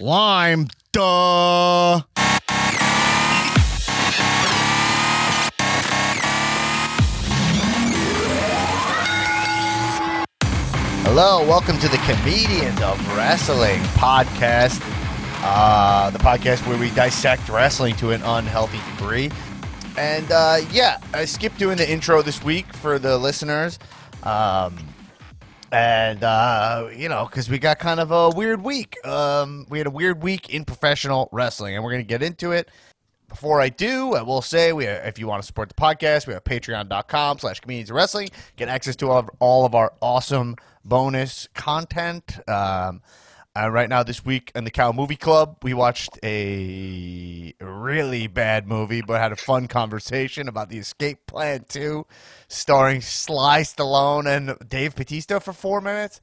Lime. Duh. Hello, welcome to the Comedians of Wrestling podcast. Uh, the podcast where we dissect wrestling to an unhealthy degree. And uh, yeah, I skipped doing the intro this week for the listeners. Um, and uh, you know, because we got kind of a weird week. Um, we had a weird week in professional wrestling, and we're gonna get into it. Before I do, I will say, we if you want to support the podcast, we have patreon.com slash comedians wrestling. Get access to all of, all of our awesome bonus content. Um, uh, right now, this week in the Cow Movie Club, we watched a really bad movie, but had a fun conversation about the Escape Plan 2, starring Sly Stallone and Dave Batista for four minutes.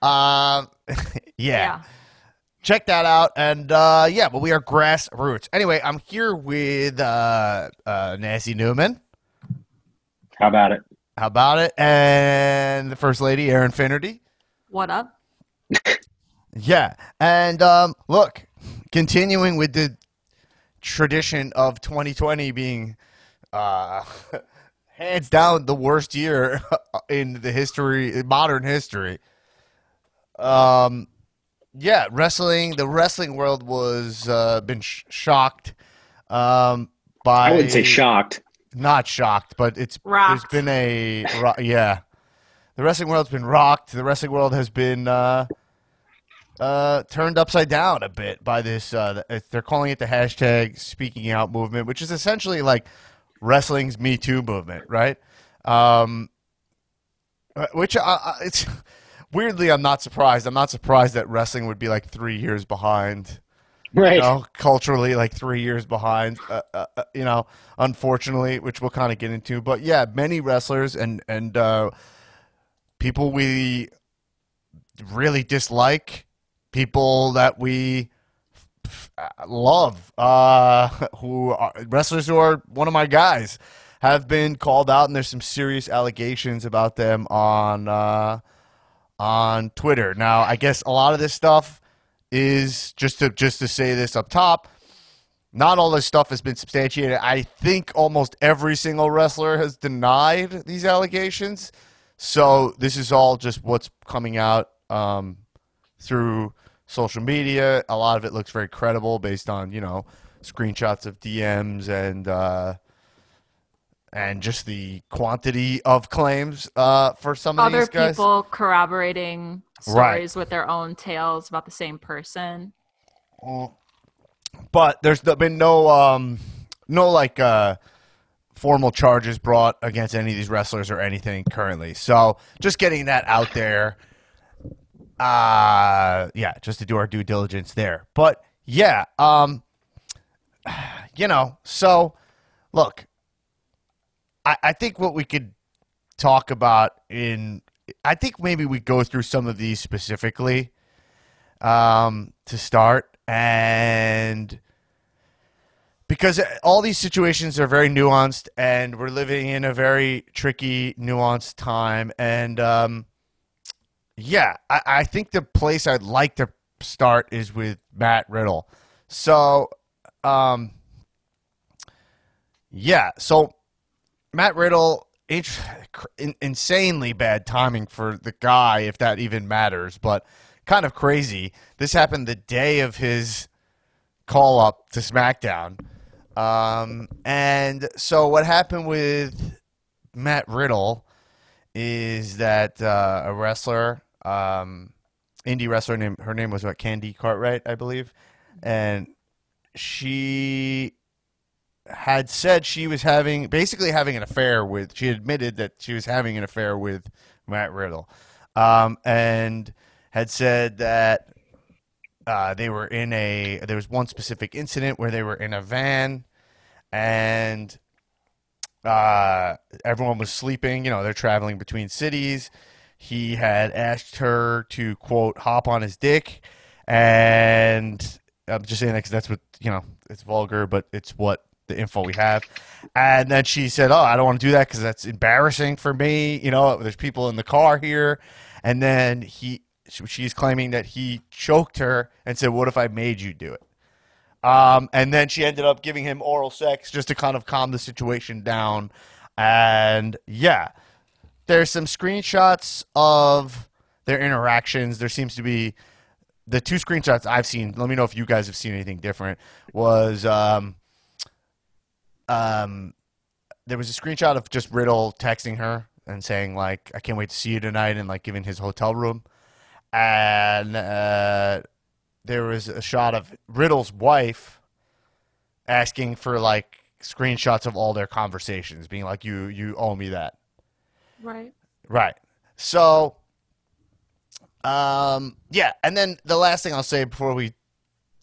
Um, yeah. Yeah. Check that out. And uh, yeah, but we are grassroots. Anyway, I'm here with uh, uh, Nancy Newman. How about it? How about it? And the First Lady, Erin Finnerty. What up? Yeah, and um, look, continuing with the tradition of 2020 being uh, hands down the worst year in the history, modern history. Um, yeah, wrestling. The wrestling world was uh, been sh- shocked um, by. I wouldn't say shocked. Not shocked, but it's Rocked. it's been a ro- yeah. The wrestling world's been rocked. The wrestling world has been uh, uh, turned upside down a bit by this. Uh, they're calling it the hashtag Speaking Out movement, which is essentially like wrestling's Me Too movement, right? Um, uh, which uh, uh, it's weirdly, I'm not surprised. I'm not surprised that wrestling would be like three years behind Right. you know, culturally like three years behind. Uh, uh, uh, you know, unfortunately, which we'll kind of get into. But yeah, many wrestlers and and uh, people we really dislike, people that we love, uh, who are wrestlers who are one of my guys, have been called out, and there's some serious allegations about them on uh, on Twitter. Now, I guess a lot of this stuff is just to just to say this up top. Not all this stuff has been substantiated. I think almost every single wrestler has denied these allegations. So this is all just what's coming out um, through social media. A lot of it looks very credible based on you know screenshots of DMs and uh, and just the quantity of claims uh, for some of Other these guys. people corroborating Right. stories with their own tales about the same person. but there's been no um no like uh formal charges brought against any of these wrestlers or anything currently so just getting that out there uh yeah just to do our due diligence there. But yeah um you know so look i i think what we could talk about in i think maybe we go through some of these specifically um, to start, and because all these situations are very nuanced, and we're living in a very tricky, nuanced time, and um, yeah, I, I think the place I'd like to start is with Matt Riddle. So, um, yeah, so Matt Riddle. int- in- Insanely bad timing for the guy, if that even matters, but kind of crazy. This happened the day of his call up to SmackDown. Um, and so what happened with Matt Riddle is that uh, a wrestler, um, indie wrestler named her name was what Candy Cartwright, I believe, and she had said she was having basically having an affair with. She admitted that she was having an affair with Matt Riddle, um, and had said that uh, they were in a. There was one specific incident where they were in a van, and uh, everyone was sleeping. You know, they're traveling between cities. He had asked her to quote hop on his dick, and I'm just saying that because that's what you know. It's vulgar, but it's what the info we have. And then she said, "Oh, I don't want to do that because that's embarrassing for me. You know, there's people in the car here." And then he she's claiming that he choked her and said, "What if I made you do it?" Um, and then she ended up giving him oral sex just to kind of calm the situation down. And yeah, there's some screenshots of their interactions. There seems to be the two screenshots I've seen. Let me know if you guys have seen anything different. Was um, um, there was a screenshot of just Riddle texting her and saying like, "I can't wait to see you tonight," and like giving his hotel room. And uh, there was a shot of Riddle's wife asking for like screenshots of all their conversations, being like, "You you owe me that." Right. Right. So, um, yeah, and then the last thing I'll say before we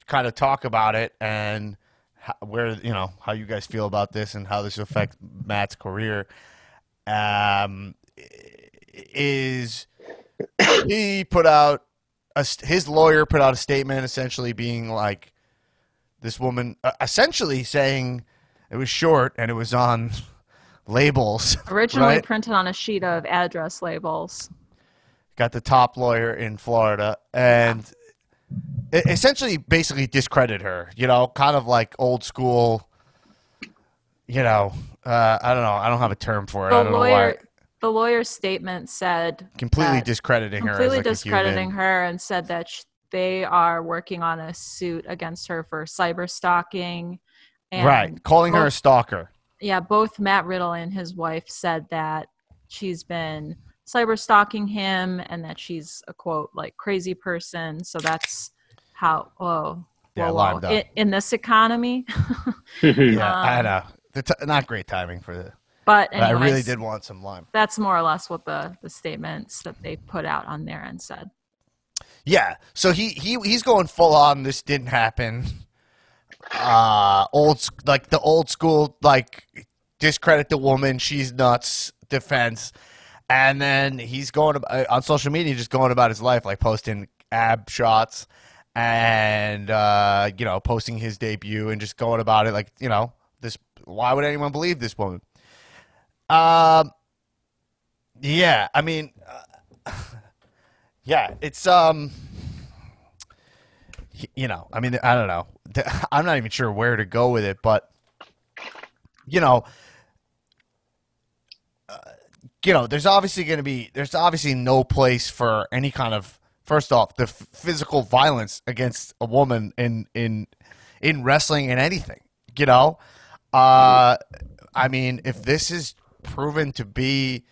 kind of talk about it and how, where you know how you guys feel about this and how this affects Matt's career, um, is he put out a, his lawyer put out a statement essentially being like this woman uh, essentially saying it was short and it was on labels Originally Right. printed on a sheet of address labels. got the top lawyer in Florida, and essentially basically discredit her. You know, kind of like old school. You know, uh, I don't know. I don't have a term for it. The I don't know why. lawyer, the lawyer's statement said Completely discrediting her. completely like, discrediting her and said that sh- they are working on a suit against her for cyber stalking. And right, calling her a stalker. Yeah, both Matt Riddle and his wife said that she's been cyber stalking him and that she's a quote like crazy person. So that's how oh Yeah, whoa, whoa. up. In, in this economy. Yeah, I Um, know. The t- not great timing for the. But but I really did want some lime. That's more or less what the the statements that they put out on their end said. Yeah, so he he he's going full on. This didn't happen. Uh, old like the old school like discredit the woman. She's nuts. Defense, and then he's going uh, on social media, just going about his life, like posting ab shots and uh, you know posting his debut and just going about it like you know this. Why would anyone believe this woman? Um, yeah, I mean. Uh, yeah, it's um, you know, I mean, I don't know. I'm not even sure where to go with it, but you know, uh, you know, there's obviously going to be there's obviously no place for any kind of first off the f- physical violence against a woman in in in wrestling and anything. You know, uh, I mean, if this is proven to be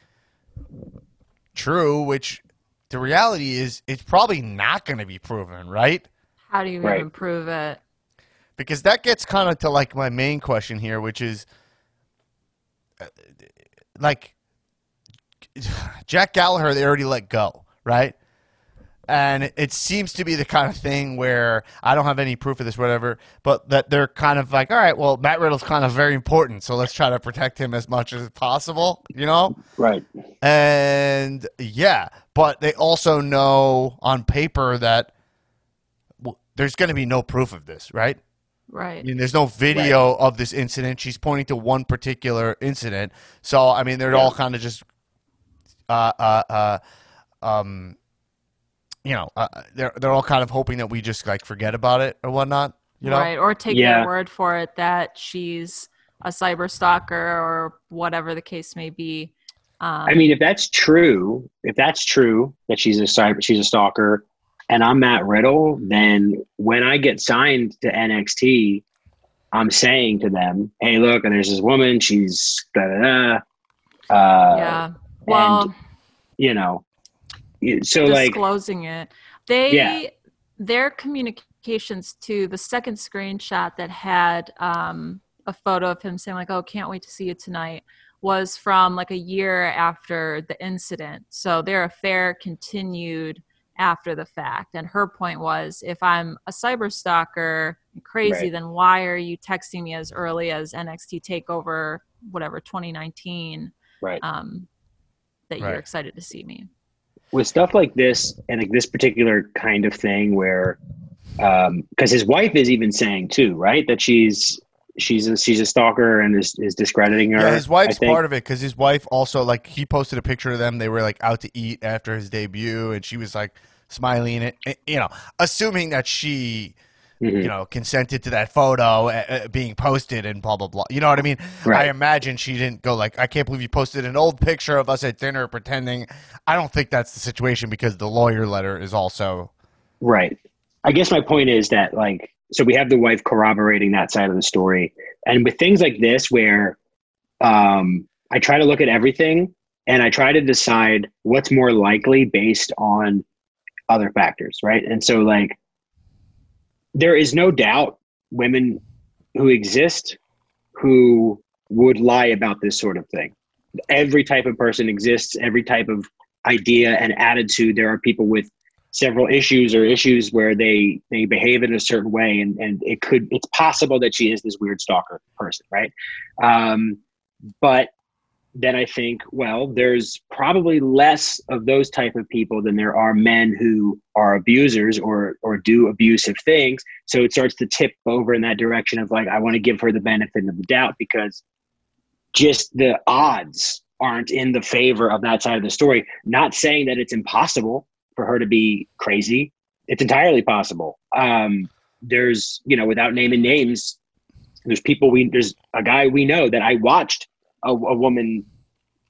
true, which the reality is it's probably not going to be proven, right? How do you Right. even prove it? Because that gets kind of to like my main question here, which is uh, like Jack Gallagher, they already let go, right? And it seems to be the kind of thing where I don't have any proof of this, whatever, but that they're kind of like, all right, well, Matt Riddle's kind of very important, so let's try to protect him as much as possible, you know? right. And yeah, but they also know on paper that well, there's going to be no proof of this, right? Right. I mean, there's no video of this incident. She's pointing to one particular incident. So, I mean, they're all kind of just, uh, uh, uh, um, you know, uh, they're they're all kind of hoping that we just like forget about it or whatnot. You know, Right. Or take Yeah. their word for it that she's a cyber stalker or whatever the case may be. Um, I mean, if that's true, if that's true that she's a cyber, she's a stalker, and I'm Matt Riddle, then when I get signed to NXT, I'm saying to them, "Hey, look, and there's this woman. She's da da da." Uh, yeah. Well, You know, so like, disclosing it. They Yeah. their communications to the second screenshot that had um, a photo of him saying like, "Oh, can't wait to see you tonight," was from like a year after the incident. So their affair continued after the fact. And her point was, if I'm a cyber stalker and crazy, Right. then why are you texting me as early as NXT Takeover, whatever 2019? right. Um, that Right. you're excited to see me. with stuff like this and like this particular kind of thing where um because his wife is even saying too right that she's she's a, she's a stalker and is, is discrediting her Yeah, his wife's part of it because his wife also like he posted a picture of them. They were like out to eat after his debut, and she was like smiling it, eh, you know, assuming that she, Mhm. you know, consented to that photo uh, uh, being posted and blah blah blah. You know what I mean? I imagine she didn't go like, "I can't believe you posted an old picture of us at dinner pretending." I don't think that's the situation because the lawyer letter is also Right. I guess my point is that like so we have the wife corroborating that side of the story. And with things like this where um I try to look at everything and I try to decide what's more likely based on other factors, right? And so like there is no doubt women who exist who would lie about this sort of thing. Every type of person exists, every type of idea and attitude. There are people with several issues or issues where they they behave in a certain way and and it could it's possible that she is this weird stalker person right? Um but then i think well there's probably less of those type of people than there are men who are abusers or or do abusive things. So it starts to tip over in that direction of like i want to give her the benefit of the doubt because just the odds aren't in the favor of that side of the story. Not saying that it's impossible for her to be crazy. It's entirely possible. Um, there's, you know, without naming names, there's people we, there's a guy we know that I watched a, a woman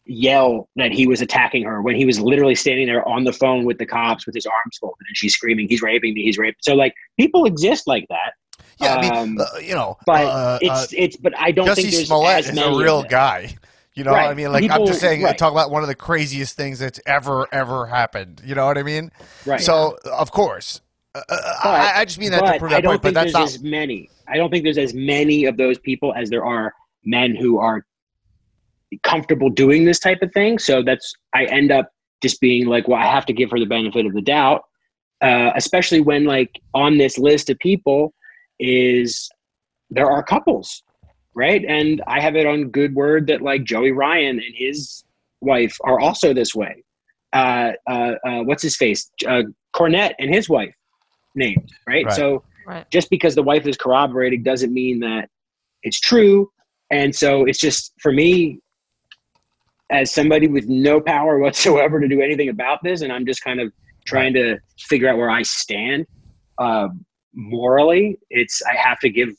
yell that he was attacking her when he was literally standing there on the phone with the cops with his arms folded and she's screaming, he's raping me, he's raping. So like people exist like that. yeah. I mean, Um, uh, you know, But uh, it's, uh, it's, but I don't think there's Smollett as is many a real guy. You know, Right. I mean, like I'm just saying, right. talk about one of the craziest things that's ever ever happened. You know what I mean? Right. So, of course, uh, uh, But- I, I just mean that to prove I that don't point. But think that's there's not. as many. I don't think there's as many of those people as there are men who are comfortable doing this type of thing. So that's I end up just being like, well, I have to give her the benefit of the doubt, uh, especially when like on this list of people is there are couples, right? And I have it on good word that like Joey Ryan and his wife are also this way. Uh, uh, uh, what's his face? Uh, Cornette and his wife named, right? Right. So Right. just because the wife is corroborating doesn't mean that it's true. And so it's just for me, as somebody with no power whatsoever to do anything about this, and I'm just kind of trying to figure out where I stand uh, morally. It's I have to give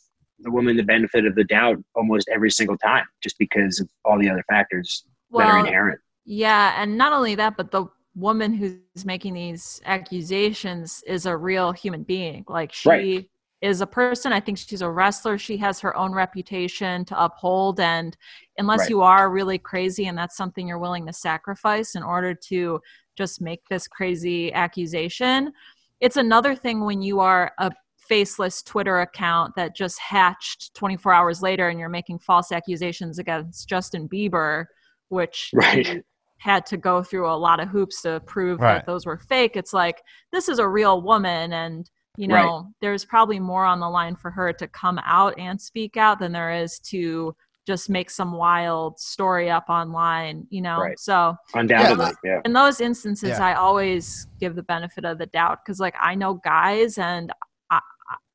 the woman the benefit of the doubt almost every single time, just because of all the other factors that are inherent. Yeah, and not only that, but the woman who's making these accusations is a real human being. Like she Right. is a person. I think she's a wrestler. She has her own reputation to uphold and unless Right. you are really crazy and that's something you're willing to sacrifice in order to just make this crazy accusation, it's another thing when you are a faceless Twitter account that just hatched 24 hours later and you're making false accusations against Justin Bieber, which Right. had to go through a lot of hoops to prove Right. that those were fake. It's like this is a real woman and you Right. know, there's probably more on the line for her to come out and speak out than there is to just make some wild story up online, you know. Right. So Undoubtedly, yeah. in those instances Yeah. i always give the benefit of the doubt because like i know guys and I, I-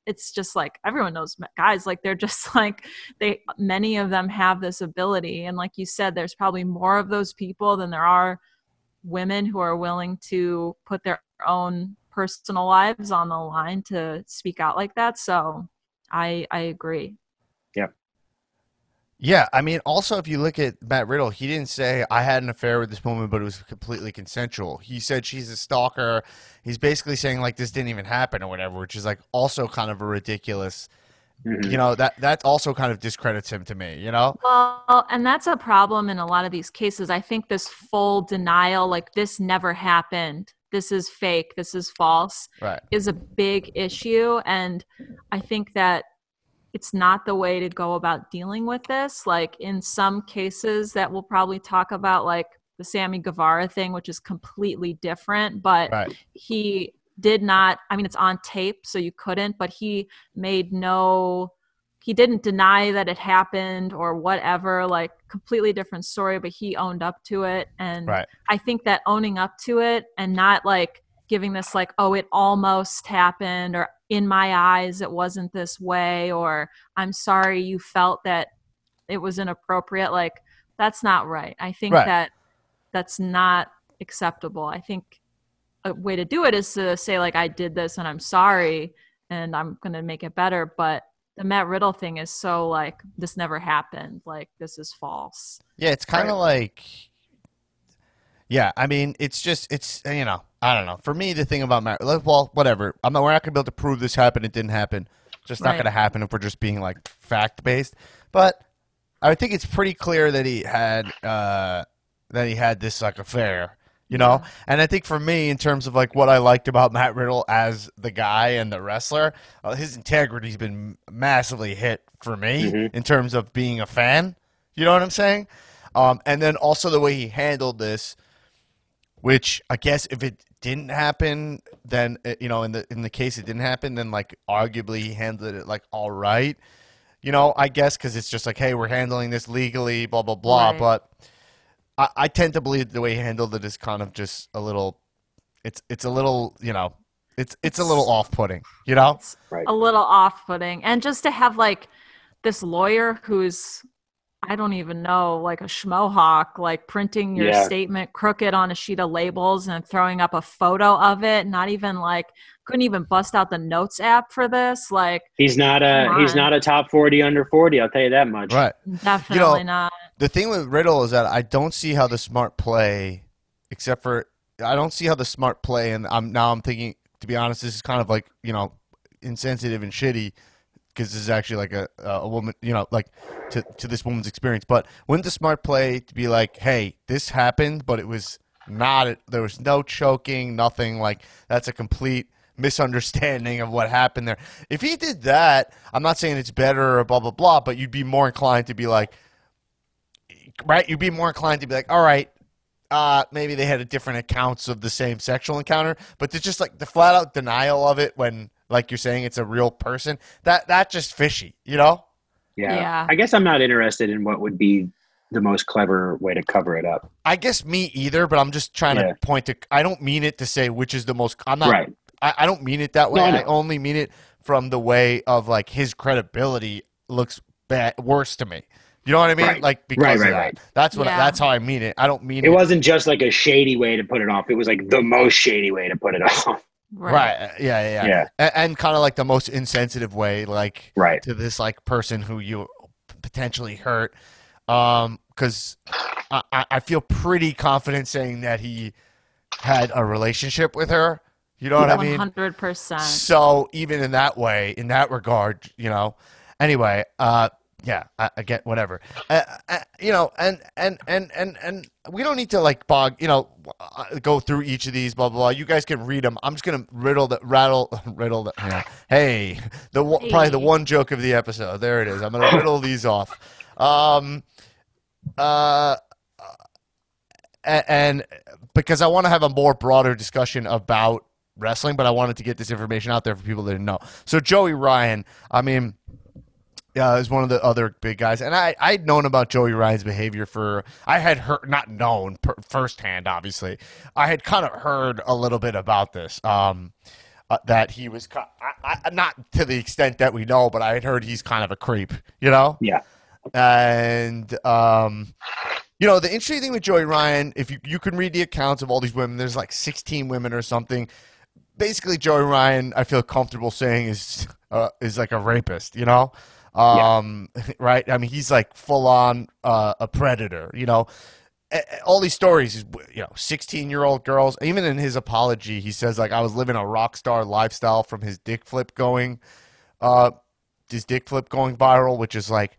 it's just like everyone knows guys like they're just like they many of them have this ability and like you said there's probably more of those people than there are women who are willing to put their own personal lives on the line to speak out like that so i i agree Yeah, I mean, also if you look at Matt Riddle, he didn't say I had an affair with this woman, but it was completely consensual. He said she's a stalker. He's basically saying like this didn't even happen or whatever, which is like also kind of a ridiculous. Mhm. You know that that also kind of discredits him to me. You know, Well, and that's a problem in a lot of these cases. I think this full denial, like this never happened, this is fake, this is false, right? is a big issue. And I think that it's not the way to go about dealing with this. Like in some cases that we'll probably talk about, like the Sammy Guevara thing, which is completely different, but Right. he did not i mean it's on tape so you couldn't but he made no he didn't deny that it happened or whatever like completely different story but he owned up to it and Right. i think that owning up to it and not like giving this like oh it almost happened or in my eyes it wasn't this way or i'm sorry you felt that it was inappropriate like that's not right i think Right. that that's not acceptable i think a way to do it is to say like I did this and I'm sorry and I'm gonna make it better. But the Matt Riddle thing is so like this never happened. Like this is false. Yeah, it's kind of like, yeah. I mean, it's just it's you know I don't know. For me, the thing about Matt, like, well, whatever. I'm not. We're not gonna be able to prove this happened. It didn't happen. Just not Right. gonna happen if we're just being like fact based. But I think it's pretty clear that he had uh, that he had this like affair. You know, and I think for me, in terms of like what I liked about Matt Riddle as the guy and the wrestler, uh, his integrity's been massively hit for me Mhm. in terms of being a fan. You know what I'm saying? Um, and then also the way he handled this, which I guess if it didn't happen, then uh, you know, in the in the case it didn't happen, then like arguably he handled it like all right. You know, I guess because it's just like, hey, we're handling this legally, blah blah blah. Right. But I, I tend to believe the way he handled it is kind of just a little. It's it's a little you know, it's it's a little off putting. You know. It's Right. a little off putting. And just to have like this lawyer who's I don't even know, like a schmohawk, like printing your Yeah. statement crooked on a sheet of labels and throwing up a photo of it, not even like couldn't even bust out the notes app for this. Like He's not a Come he's not a top forty under forty. I'll tell you that much. Right. definitely not. the thing with Riddle is that I don't see how the smart play, except for I don't see how the smart play, and I'm now I'm thinking to be honest, this is kind of like you know insensitive and shitty because this is actually like a a woman, you know, like to to this woman's experience. But wouldn't the smart play to be like, hey, this happened, but it was not. There was no choking, nothing. Like that's a complete misunderstanding of what happened there. If he did that, I'm not saying it's better or blah blah blah, but you'd be more inclined to be like, right? You'd be more inclined to be like, all right, uh, maybe they had a different accounts of the same sexual encounter, but to just like the flat out denial of it when, like you're saying, it's a real person, that that just fishy, you know? Yeah. Yeah. I guess I'm not interested in what would be the most clever way to cover it up. I guess me either, but I'm just trying Yeah. to point to. I don't mean it to say which is the most. I'm not. Right. I, I don't mean it that way. No, I I only mean it from the way of like his credibility looks bad, worse to me. You know what I mean? Right. Like because Right, of right, that. right. That's what. Yeah. That's how I mean it. I don't mean it. It wasn't just like a shady way to put it off. It was like the most shady way to put it off. Right. uh, Yeah. Yeah. Yeah. Yeah. And, and kind of like the most insensitive way, like Right. to this like person who you potentially hurt. Um, because I, I I feel pretty confident saying that he had a relationship with her. You know what I mean? hundred percent. So even in that way, in that regard, you know. Anyway, uh, yeah, I, I get whatever. Uh, uh, you know, and and and and and we don't need to like bog, you know, uh, go through each of these, blah blah. blah. You guys can read them. I'm just gonna riddle the rattle, riddle the. Yeah. Hey, the one- probably the one joke of the episode. There it is. I'm gonna riddle these off. Um, uh, and because I want to have a more broader discussion about wrestling, but I wanted to get this information out there for people that didn't know. So Joey Ryan, I mean, uh, is one of the other big guys, and I I'd known about Joey Ryan's behavior for I had heard not known per, firsthand, obviously. I had kind of heard a little bit about this. Um, uh, that he was I, I, not to the extent that we know, but I had heard he's kind of a creep, you know Yeah. and um, you know the interesting thing with Joey Ryan, if you you can read the accounts of all these women, there's like 16 women or something. Basically, Joey Ryan, I feel comfortable saying is uh, is like a rapist, you know, um, right? I mean, he's like full on uh, a predator, you know. A- a- All these stories, is you know, 16 year old girls. Even in his apology, he says like I was living a rock star lifestyle from his dick flip going, uh, his dick flip going viral, which is like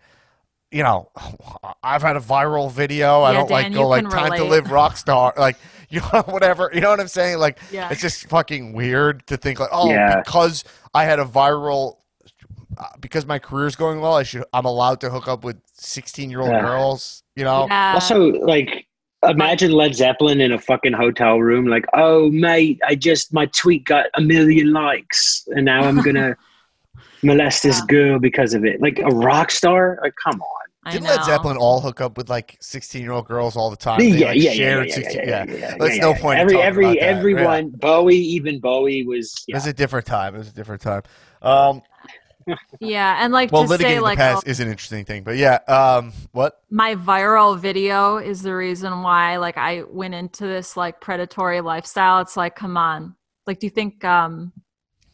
you know, I've had a viral video. I don't like go like can time to live rock star, like you know whatever. You know what I'm saying? Like Yeah. it's just fucking weird to think like, oh, Yeah. because I had a viral, because my career's going well, I should I'm allowed to hook up with 16 year old Yeah. girls. You know? Yeah. Also, like, imagine Led Zeppelin in a fucking hotel room, like, oh, mate, I just, my tweet got a million likes, and now I'm gonna molest this girl because of it. Like, a rock star? Like, come on. I Didn't know. Led Zeppelin all hook up with like 16 year old girls all the time? Yeah, They, yeah, like, yeah, yeah, shared yeah, 16 yeah, yeah, yeah, yeah, There's yeah, no yeah. point Every, talking every, about that. Yeah. everyone, Bowie, even Bowie was, It was a different time. It was a different time. Um, Yeah, and like Well, to litigating say the like past oh, is an interesting thing, but yeah. Um, what? my viral video is the reason why like I went into this like predatory lifestyle. It's like, come on. Like, do you think um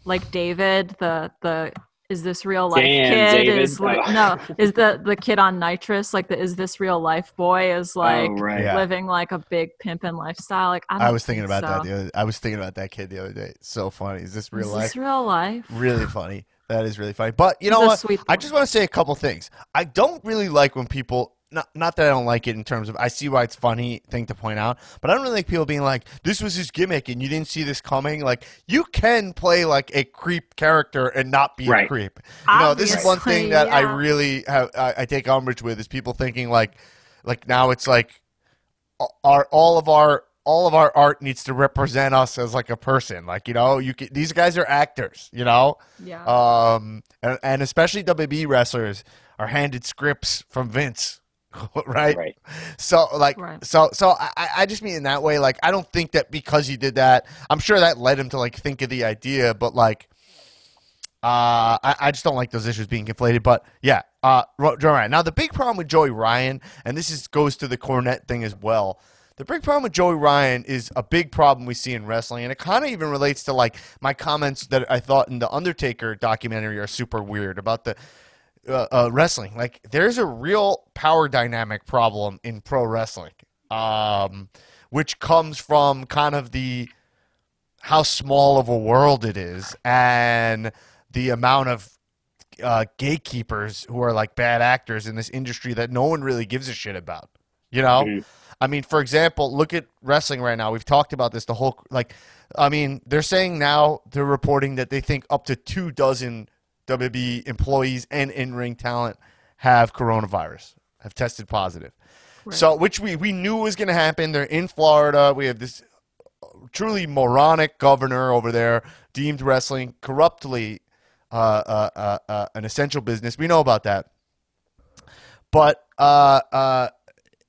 like David, the the is this real life Damn, kid David. is like Oh. no is the the kid on nitrous like the is this real life boy is like oh, right. Yeah. living like a big pimpin' lifestyle like I, I was thinking think about that the other. I was thinking about that kid the other day. So funny. Is this real is life? this real life really funny. That is really funny. But you know what? sweet I just want to say a couple things. I don't really like when people not not that I don't like it in terms of I see why it's funny thing to point out, but I don't really like people being like, This was his gimmick and you didn't see this coming. Like you can play like a creep character and not be a creep. You know, this is one thing that I really have I, I take umbrage with is people thinking like like now it's like our all of our all of our art needs to represent us as like a person. Like, you know, you can, these guys are actors, you know? yeah Um, and, and especially WB wrestlers are handed scripts from Vince, right? Right. So like, Right. so so I, I- I just mean in that way. Like, I don't think that because he did that, I'm sure that led him to like think of the idea, but like, uh, I, I just don't like those issues being conflated. But yeah, uh, Ro- Joey Ryan. Now the big problem with Joey Ryan, and this is goes to the Cornette thing as well. The big problem with Joey Ryan is a big problem we see in wrestling, and it kind of even relates to like my comments that I thought in the Undertaker documentary are super weird about the uh, uh, wrestling. Like, there's a real power dynamic problem in pro wrestling, um, which comes from kind of the how small of a world it is and the amount of uh, gatekeepers who are like bad actors in this industry that no one really gives a shit about. You know, Mhm. I mean, for example, look at wrestling right now. We've talked about this the whole like. I mean, they're saying now they're reporting that they think up to two dozen WB employees and in-ring talent have coronavirus, have tested positive. Right. So, which we we knew was going to happen. They're in Florida. We have this truly moronic governor over there deemed wrestling corruptly uh, uh, uh, uh, an essential business. We know about that, but uh, uh,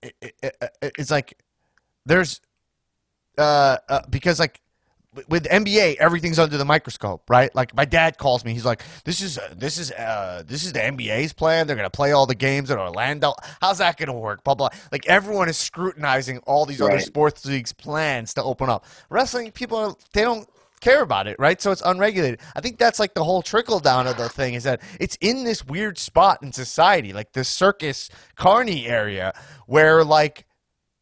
it, it, it- it's like there's uh, uh, because like with NBA, everything's under the microscope, right? Like my dad calls me, he's like, "This is uh, this is uh, this is the NBA's plan. They're gonna play all the games in Orlando. How's that gonna work?" Blah blah. Like everyone is scrutinizing all these other sports leagues' plans to open up. Wrestling people, are, they don't care about it, right? So it's unregulated. I think that's like the whole trickle down of the thing is that it's in this weird spot in society, like the circus carney area, where like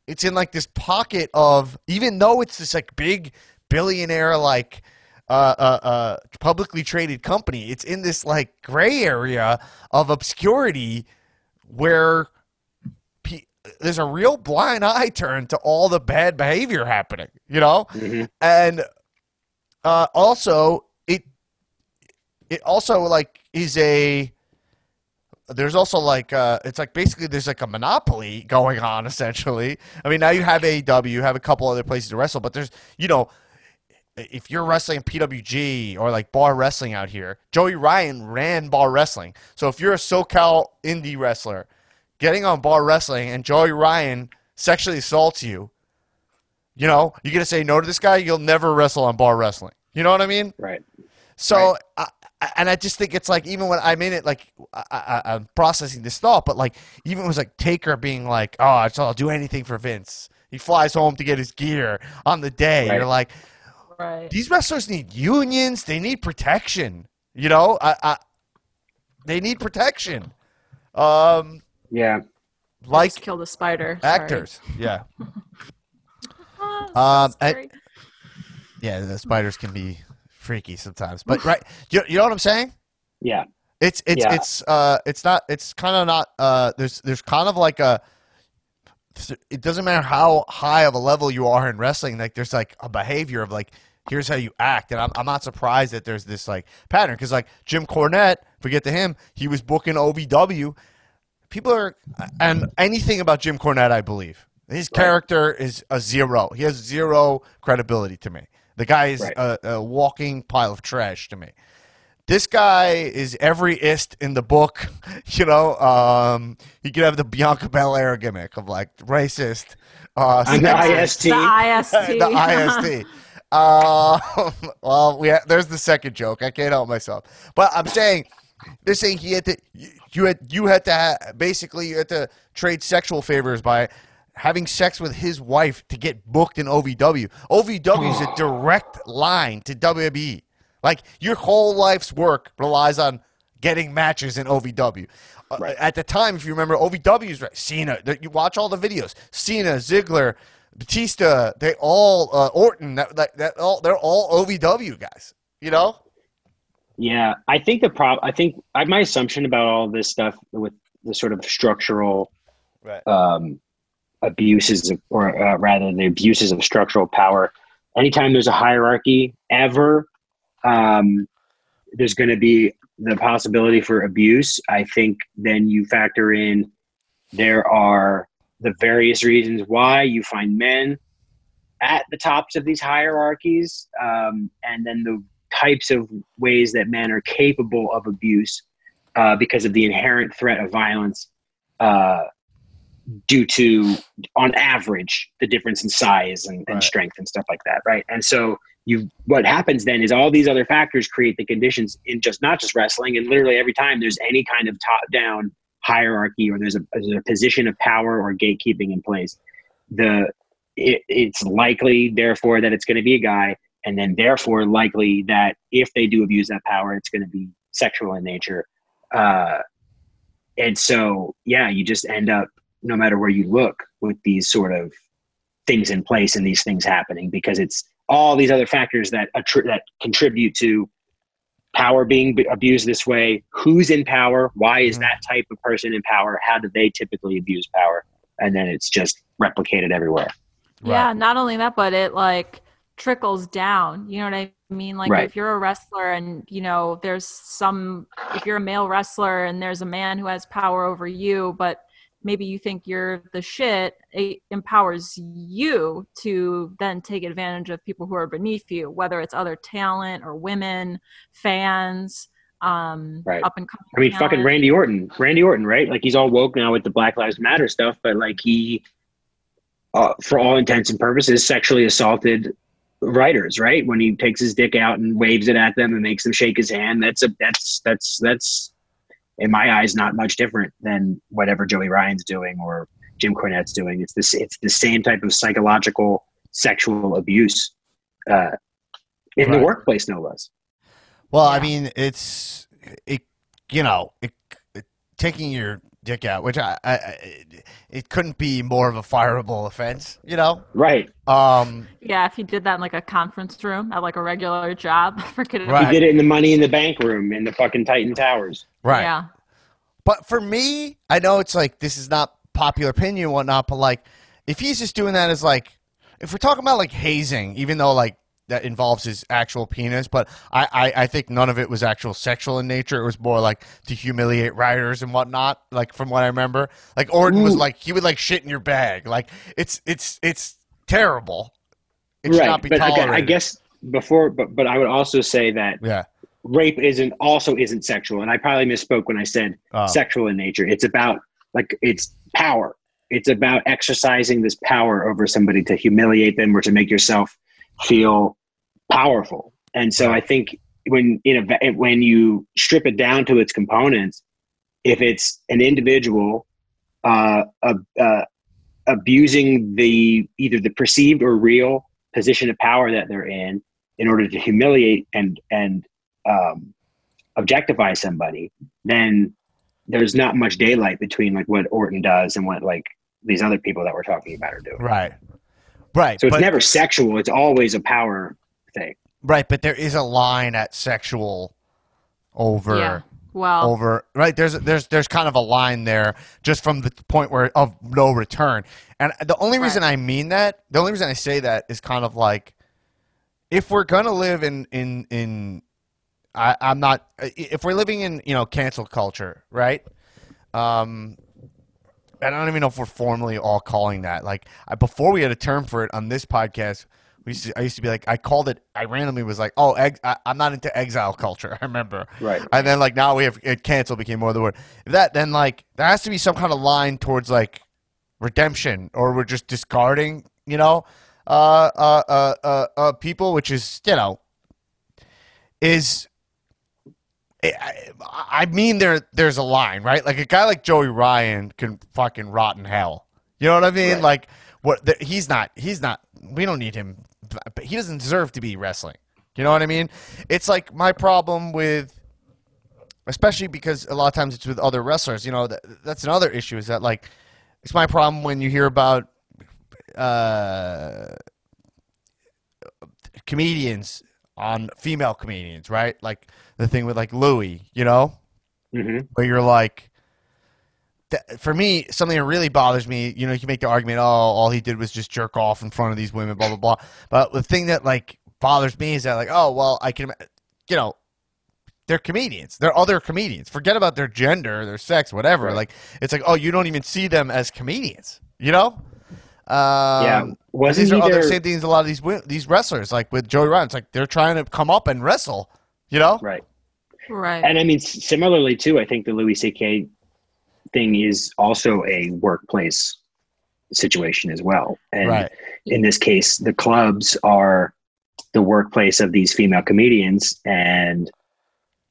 it's in like this pocket of even though it's this like big billionaire like uh, uh, uh, publicly traded company, it's in this like gray area of obscurity where there's a real blind eye turn to all the bad behavior happening, you know, Mhm. and uh, also it it also like is a there's also like uh it's like basically there's like a monopoly going on essentially. I mean now you have AEW, you have a couple other places to wrestle, but there's you know if you're wrestling PWG or like bar wrestling out here, Joey Ryan ran bar wrestling. So if you're a SoCal indie wrestler getting on bar wrestling and Joey Ryan sexually assaults you, you know, you're gonna say no to this guy, you'll never wrestle on bar wrestling. You know what I mean? Right. So, I, I- and I just think it's like even when I'm in it, like I, I, I'm processing this thought, but like even it was like Taker being like, "Oh, so I'll do anything for Vince." He flies home to get his gear on the day. Right. You're like, right these wrestlers need unions. They need protection. You know, I, I they need protection. Um, Yeah. like just killed a spider Sorry. actors. Yeah, Ah, so Um, I- yeah. The spiders can be freaky sometimes, but right, you, you know what I'm saying? Yeah. It's it's Yeah. it's uh it's not it's kind of not uh there's there's kind of like a it doesn't matter how high of a level you are in wrestling like there's like a behavior of like here's how you act and I'm, I'm not surprised that there's this like pattern because like Jim Cornette forget to him he was booking OVW people are and anything about Jim Cornette I believe his Right. character is a zero he has zero credibility to me the guy is Right. a, a walking pile of trash to me this guy is every ist in the book. You know, um, he could have the Bianca Belair gimmick of like racist. Uh, the IST. the IST the IST. Uh, well, we ha- there's the second joke. I can't help myself, but I'm saying they're saying he had to you- you had you had to ha- basically you had to trade sexual favors by having sex with his wife to get booked in OVW. OVW is a direct line to WWE. Like your whole life's work relies on getting matches in OVW. Uh, Right. at the time, if you remember, OVW's right. Cena, you watch all the videos. Cena, Ziggler, Batista, they all uh, Orton. That, that, that all they're all OVW guys. You know. Yeah, I think the prob. I think I, my assumption about all this stuff with the sort of structural Right. um, abuses, of, or uh, rather, the abuses of structural power. Anytime there's a hierarchy, ever, um, there's going to be the possibility for abuse. I think then you factor in there are the various reasons why you find men at the tops of these hierarchies, um, and then the types of ways that men are capable of abuse uh, because of the inherent threat of violence uh, due to, on average, the difference in size and, and Right. strength and stuff like that, right? And so you, what happens then is all these other factors create the conditions in just not just wrestling, and literally every time there's any kind of top-down hierarchy or there's a, there's a position of power or gatekeeping in place, the it, it's likely, therefore, that it's going to be a guy, and then therefore likely that if they do abuse that power, it's going to be sexual in nature. Uh, and so, yeah, you just end up, no matter where you look, with these sort of things in place and these things happening because it's all these other factors that attri- that contribute to power being b- abused this way. Who's in power? Why is Mhm. that type of person in power? How do they typically abuse power? And then it's just replicated everywhere. Yeah, not only that, but it like trickles down. You know what I mean? Like Right. if you're a wrestler and you know there's some if you're a male wrestler and there's a man who has power over you, but maybe you think you're the shit, it empowers you to then take advantage of people who are beneath you, whether it's other talent or women, fans, um Right. up and coming. I mean, fucking. Randy Orton. Randy Orton, right? Like he's all woke now with the Black Lives Matter stuff, but like he, uh, for all intents and purposes, sexually assaulted writers, right? When he takes his dick out and waves it at them and makes them shake his hand. That's a that's that's that's in my eyes not much different than whatever Joey Ryan's doing or Jim Cornette's doing. It's this it's the same type of psychological sexual abuse uh, in the workplace, no less. Well, I mean, it's it, you know, it, it, taking your dick out, which I, I, I, it couldn't be more of a fireable offense, you know. Right. Um, Yeah, if you did that in like a conference room at like a regular job, forget it. Right. He did it in the Money in the Bank room in the fucking Titan Towers. right. Yeah. But for me, I know it's like this is not popular opinion and whatnot, but like if he's just doing that as like if we're talking about like hazing, even though like that involves his actual penis, but I, I, I think none of it was actual sexual in nature. It was more like to humiliate writers and whatnot. Like from what I remember, like Orton was like he would like shit in your bag. Like it's it's it's terrible. It should right. not be but tolerated. again, I guess before, but but I would also say that Yeah. rape isn't also isn't sexual, and I probably misspoke when I said Oh. sexual in nature. It's about like it's power. It's about exercising this power over somebody to humiliate them or to make yourself feel powerful. And so I think when a va- when you strip it down to its components, if it's an individual uh, uh, abusing the either the perceived or real position of power that they're in in order to humiliate and and um, objectify somebody, then there's not much daylight between like what Orton does and what like these other people that we're talking about are doing. Right. Right. So it's but- never sexual. It's always a power thing. Right, but there is a line at sexual over Yeah. Well, over right. There's there's there's kind of a line there just from the point where of no return. And the only reason I mean that, the only reason I say that is kind of like if we're gonna live in in in I, I'm not if we're living in you know cancel culture, right? Um, I don't even know if we're formally all calling that. Like I, before, we had a term for it on this podcast. We used to, I used to be like, I called it. I randomly was like, oh, ex, I, I'm not into exile culture. I remember, Right. and then like now we have it cancel became more the word. That then like there has to be some kind of line towards like redemption, or we're just discarding, you know, uh, uh, uh, uh, uh people, which is you know, is I, mean, there there's a line, right? Like a guy like Joey Ryan can fucking rot in hell. You know what I mean? Right. Like what? The, he's not. He's not. We don't need him. But he doesn't deserve to be wrestling. You know what I mean? It's like my problem with, especially because a lot of times it's with other wrestlers. You know, that, that's another issue. Is that like it's my problem when you hear about uh, comedians on female comedians, right? Like the thing with like Louis, you know, hmm where you're like, that, for me, something that really bothers me, you know, you can make the argument, oh, all he did was just jerk off in front of these women, blah blah blah. But the thing that like bothers me is that like, oh, well, I can, you know. They're comedians. They're other comedians. Forget about their gender, their sex, whatever. Right. Like it's like, oh, you don't even see them as comedians. You know? Um, yeah, wasn't these are he other same things. A lot of these these wrestlers, like with Joey Ryan, it's like they're trying to come up and wrestle. You know? Right. Right. And I mean, similarly too, I think the Louis C.K. thing is also a workplace situation as well. And Right. in this case, the clubs are the workplace of these female comedians, and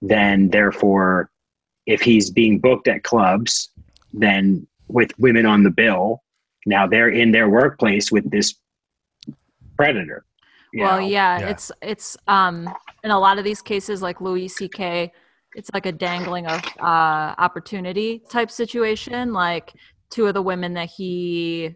then therefore, if he's being booked at clubs, then with women on the bill, now they're in their workplace with this predator. well yeah, Yeah. it's it's um in a lot of these cases like louis ck it's like a dangling of uh opportunity type situation like two of the women that he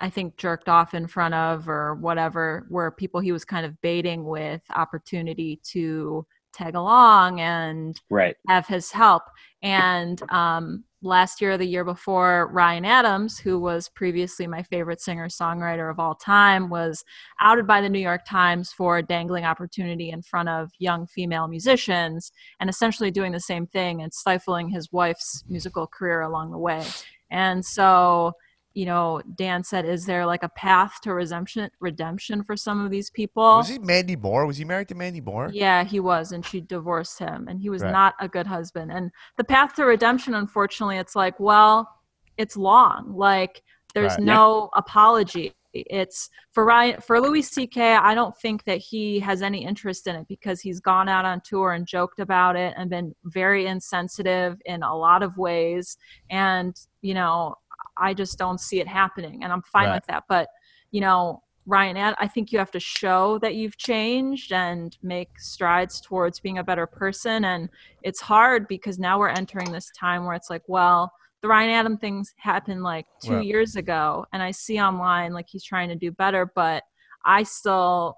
i think jerked off in front of or whatever were people he was kind of baiting with opportunity to tag along and right. have his help. And um, last year or the year before, Ryan Adams, who was previously my favorite singer songwriter of all time, was outed by the New York Times for dangling opportunity in front of young female musicians and essentially doing the same thing and stifling his wife's musical career along the way. And so, you know, Dan said, "Is there like a path to redemption? Redemption for some of these people?" Was he Mandy Moore? Was he married to Mandy Moore? Yeah, he was, and she divorced him, and he was Right. not a good husband. And the path to redemption, unfortunately, it's like, well, it's long. Like, there's Right. no apology. It's for Ryan for Louis C.K. I don't think that he has any interest in it because he's gone out on tour and joked about it and been very insensitive in a lot of ways. And you know, I just don't see it happening, and I'm fine Right. with that. But you know, Ryan, I think you have to show that you've changed and make strides towards being a better person. And it's hard because now we're entering this time where it's like, well, the Ryan Adam things happened like two Right. years ago, and I see online like he's trying to do better, but I still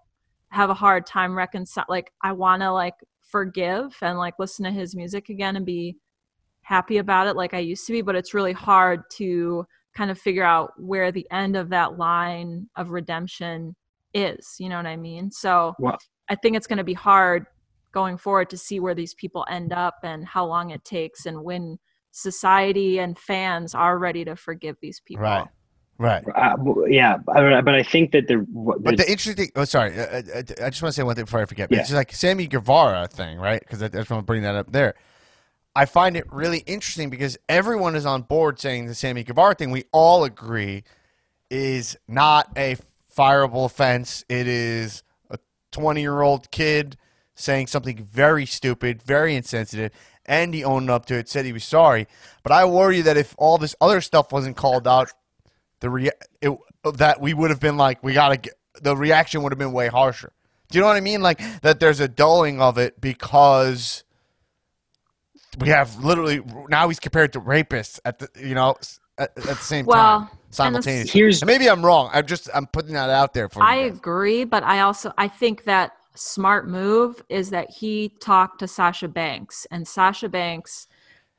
have a hard time reconcile. Like, I want to like forgive and like listen to his music again and be happy about it like I used to be, but it's really hard to kind of figure out where the end of that line of redemption is. You know what I mean? So Well- I think it's going to be hard going forward to see where these people end up and how long it takes and when society and fans are ready to forgive these people. Right. Right. Uh, yeah, but but I think that the But the interesting, oh, sorry, uh, uh, I just want to say one thing before I forget. Yeah. It's like Sammy Guevara thing, right? Because I, I just want to bring that up there. I find it really interesting because everyone is on board saying the Sammy Guevara thing. We all agree is not a fireable offense. It is a 20 year old kid saying something very stupid, very insensitive, and he owned up to it, said he was sorry. But I worry that if all this other stuff wasn't called out, the rea- it, that we would have been like, we gotta get the reaction would have been way harsher. Do you know what I mean? Like that there's a dulling of it because we have literally now he's compared to rapists at the you know at, at the same Well, time simultaneously. Here's- maybe I'm wrong. I'm just I'm putting that out there for I guys. agree, but I also I think that smart move is that he talked to Sasha Banks and Sasha Banks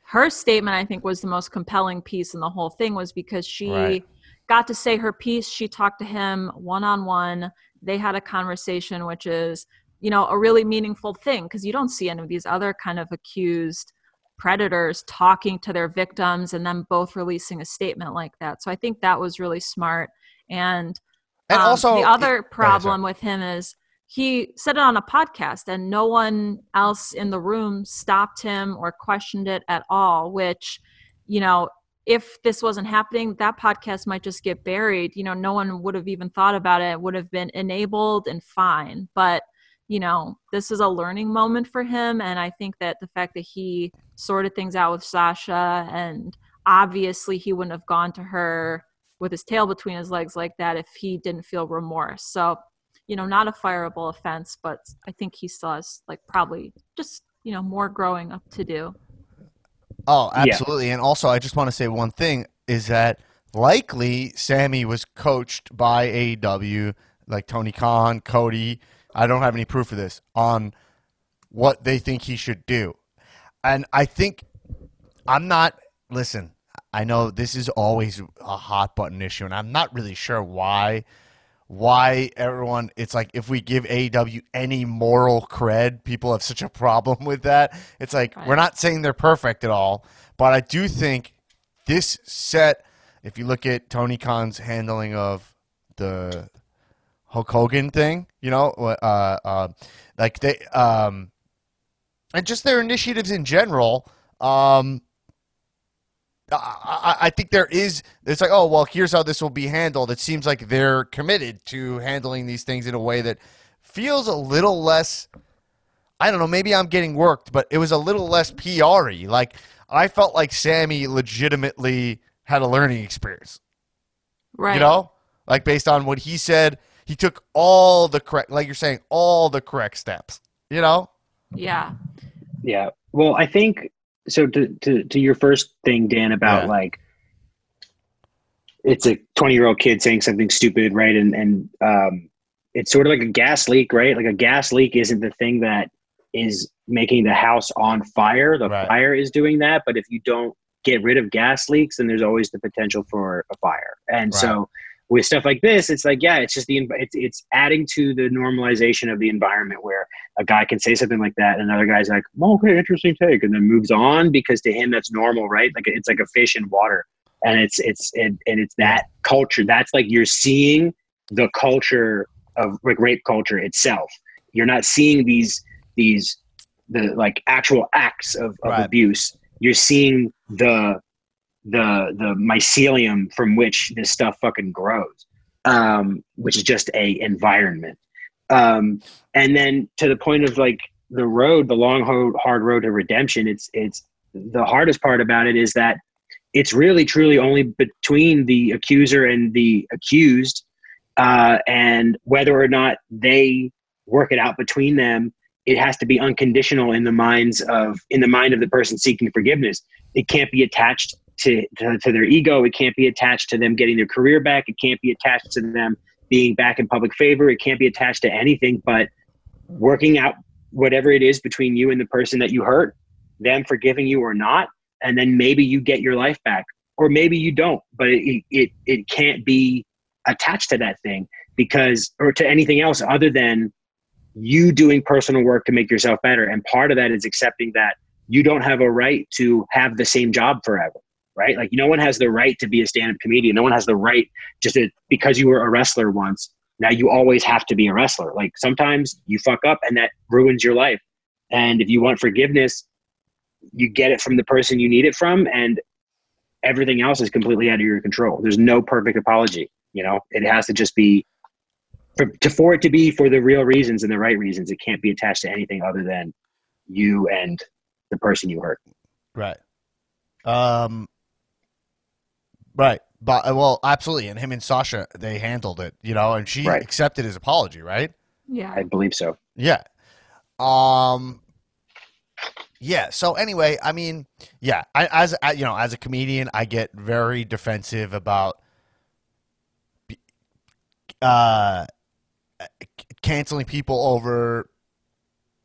her statement I think was the most compelling piece in the whole thing was because she Right. got to say her piece, she talked to him one on one. They had a conversation which is, you know, a really meaningful thing because you don't see any of these other kind of accused predators talking to their victims and then both releasing a statement like that. So I think that was really smart. And And um, also the other problem with him is he said it on a podcast and no one else in the room stopped him or questioned it at all which you know if this wasn't happening that podcast might just get buried. You know no one would have even thought about it. It would have been enabled and fine. But you know, this is a learning moment for him. And I think that the fact that he sorted things out with Sasha, and obviously he wouldn't have gone to her with his tail between his legs like that if he didn't feel remorse. So, you know, not a fireable offense, but I think he still has like probably just, you know, more growing up to do. Oh, Yeah. absolutely. And also, I just want to say one thing is that likely Sammy was coached by AEW, like Tony Khan, Cody. I don't have any proof of this on what they think he should do. And I think I'm not, listen, I know this is always a hot button issue, and I'm not really sure why. Why everyone? It's like if we give AEW any moral cred, people have such a problem with that. It's like Right. we're not saying they're perfect at all, but I do think this set. If you look at Tony Khan's handling of the Hulk Hogan thing, you know, uh, uh, like they, um, and just their initiatives in general. Um, I, I, I think there is. It's like, oh well, here's how this will be handled. It seems like they're committed to handling these things in a way that feels a little less. I don't know. Maybe I'm getting worked, but it was a little less PR-y. Like I felt like Sammy legitimately had a learning experience. Right. You know, like based on what he said, he took all the correct, like you're saying, all the correct steps. You know, Yeah. Yeah. Well, I think so. To to to your first thing, Dan, about Yeah. like it's a twenty year old kid saying something stupid, right? And and um, it's sort of like a gas leak, right? Like a gas leak isn't the thing that is making the house on fire. The Right. fire is doing that, but if you don't get rid of gas leaks, then there's always the potential for a fire. And Right. so with stuff like this, it's like, yeah, it's just the it's it's adding to the normalization of the environment where a guy can say something like that, and another guy's like, "Oh, okay, interesting take," and then moves on because to him that's normal, right? Like it's like a fish in water, and it's it's and, and it's that culture. That's like you're seeing the culture of like rape culture itself. You're not seeing these these the like actual acts of, of Right. abuse. You're seeing the the the mycelium from which this stuff fucking grows, um, which is just a environment. Um, and then to the point of like the road, the long hard road to redemption. It's it's the hardest part about it is that it's really truly only between the accuser and the accused, uh, and whether or not they work it out between them. It has to be unconditional in the minds of in the mind of the person seeking forgiveness. It can't be attached to, to, to their ego. It can't be attached to them getting their career back. It can't be attached to them being back in public favor. It can't be attached to anything but working out whatever it is between you and the person that you hurt, them forgiving you or not, and then maybe you get your life back, or maybe you don't. But it it it can't be attached to that thing because or to anything else other than you doing personal work to make yourself better. And part of that is accepting that you don't have a right to have the same job forever. Right? Like no one has the right to be a stand-up comedian. No one has the right just to, because you were a wrestler once now you always have to be a wrestler. Like sometimes you fuck up and that ruins your life. And if you want forgiveness, you get it from the person you need it from, and everything else is completely out of your control. There's no perfect apology. You know, it has to just be for, to, for it to be for the real reasons and the right reasons. It can't be attached to anything other than you and the person you hurt. Right. Um. Right. But uh, well, absolutely. And him and Sasha, they handled it. You know, and she Right. accepted his apology. Right. Yeah. I believe so. Yeah. Um. Yeah. So anyway, I mean, yeah. I, as I, you know, as a comedian, I get very defensive about uh canceling people over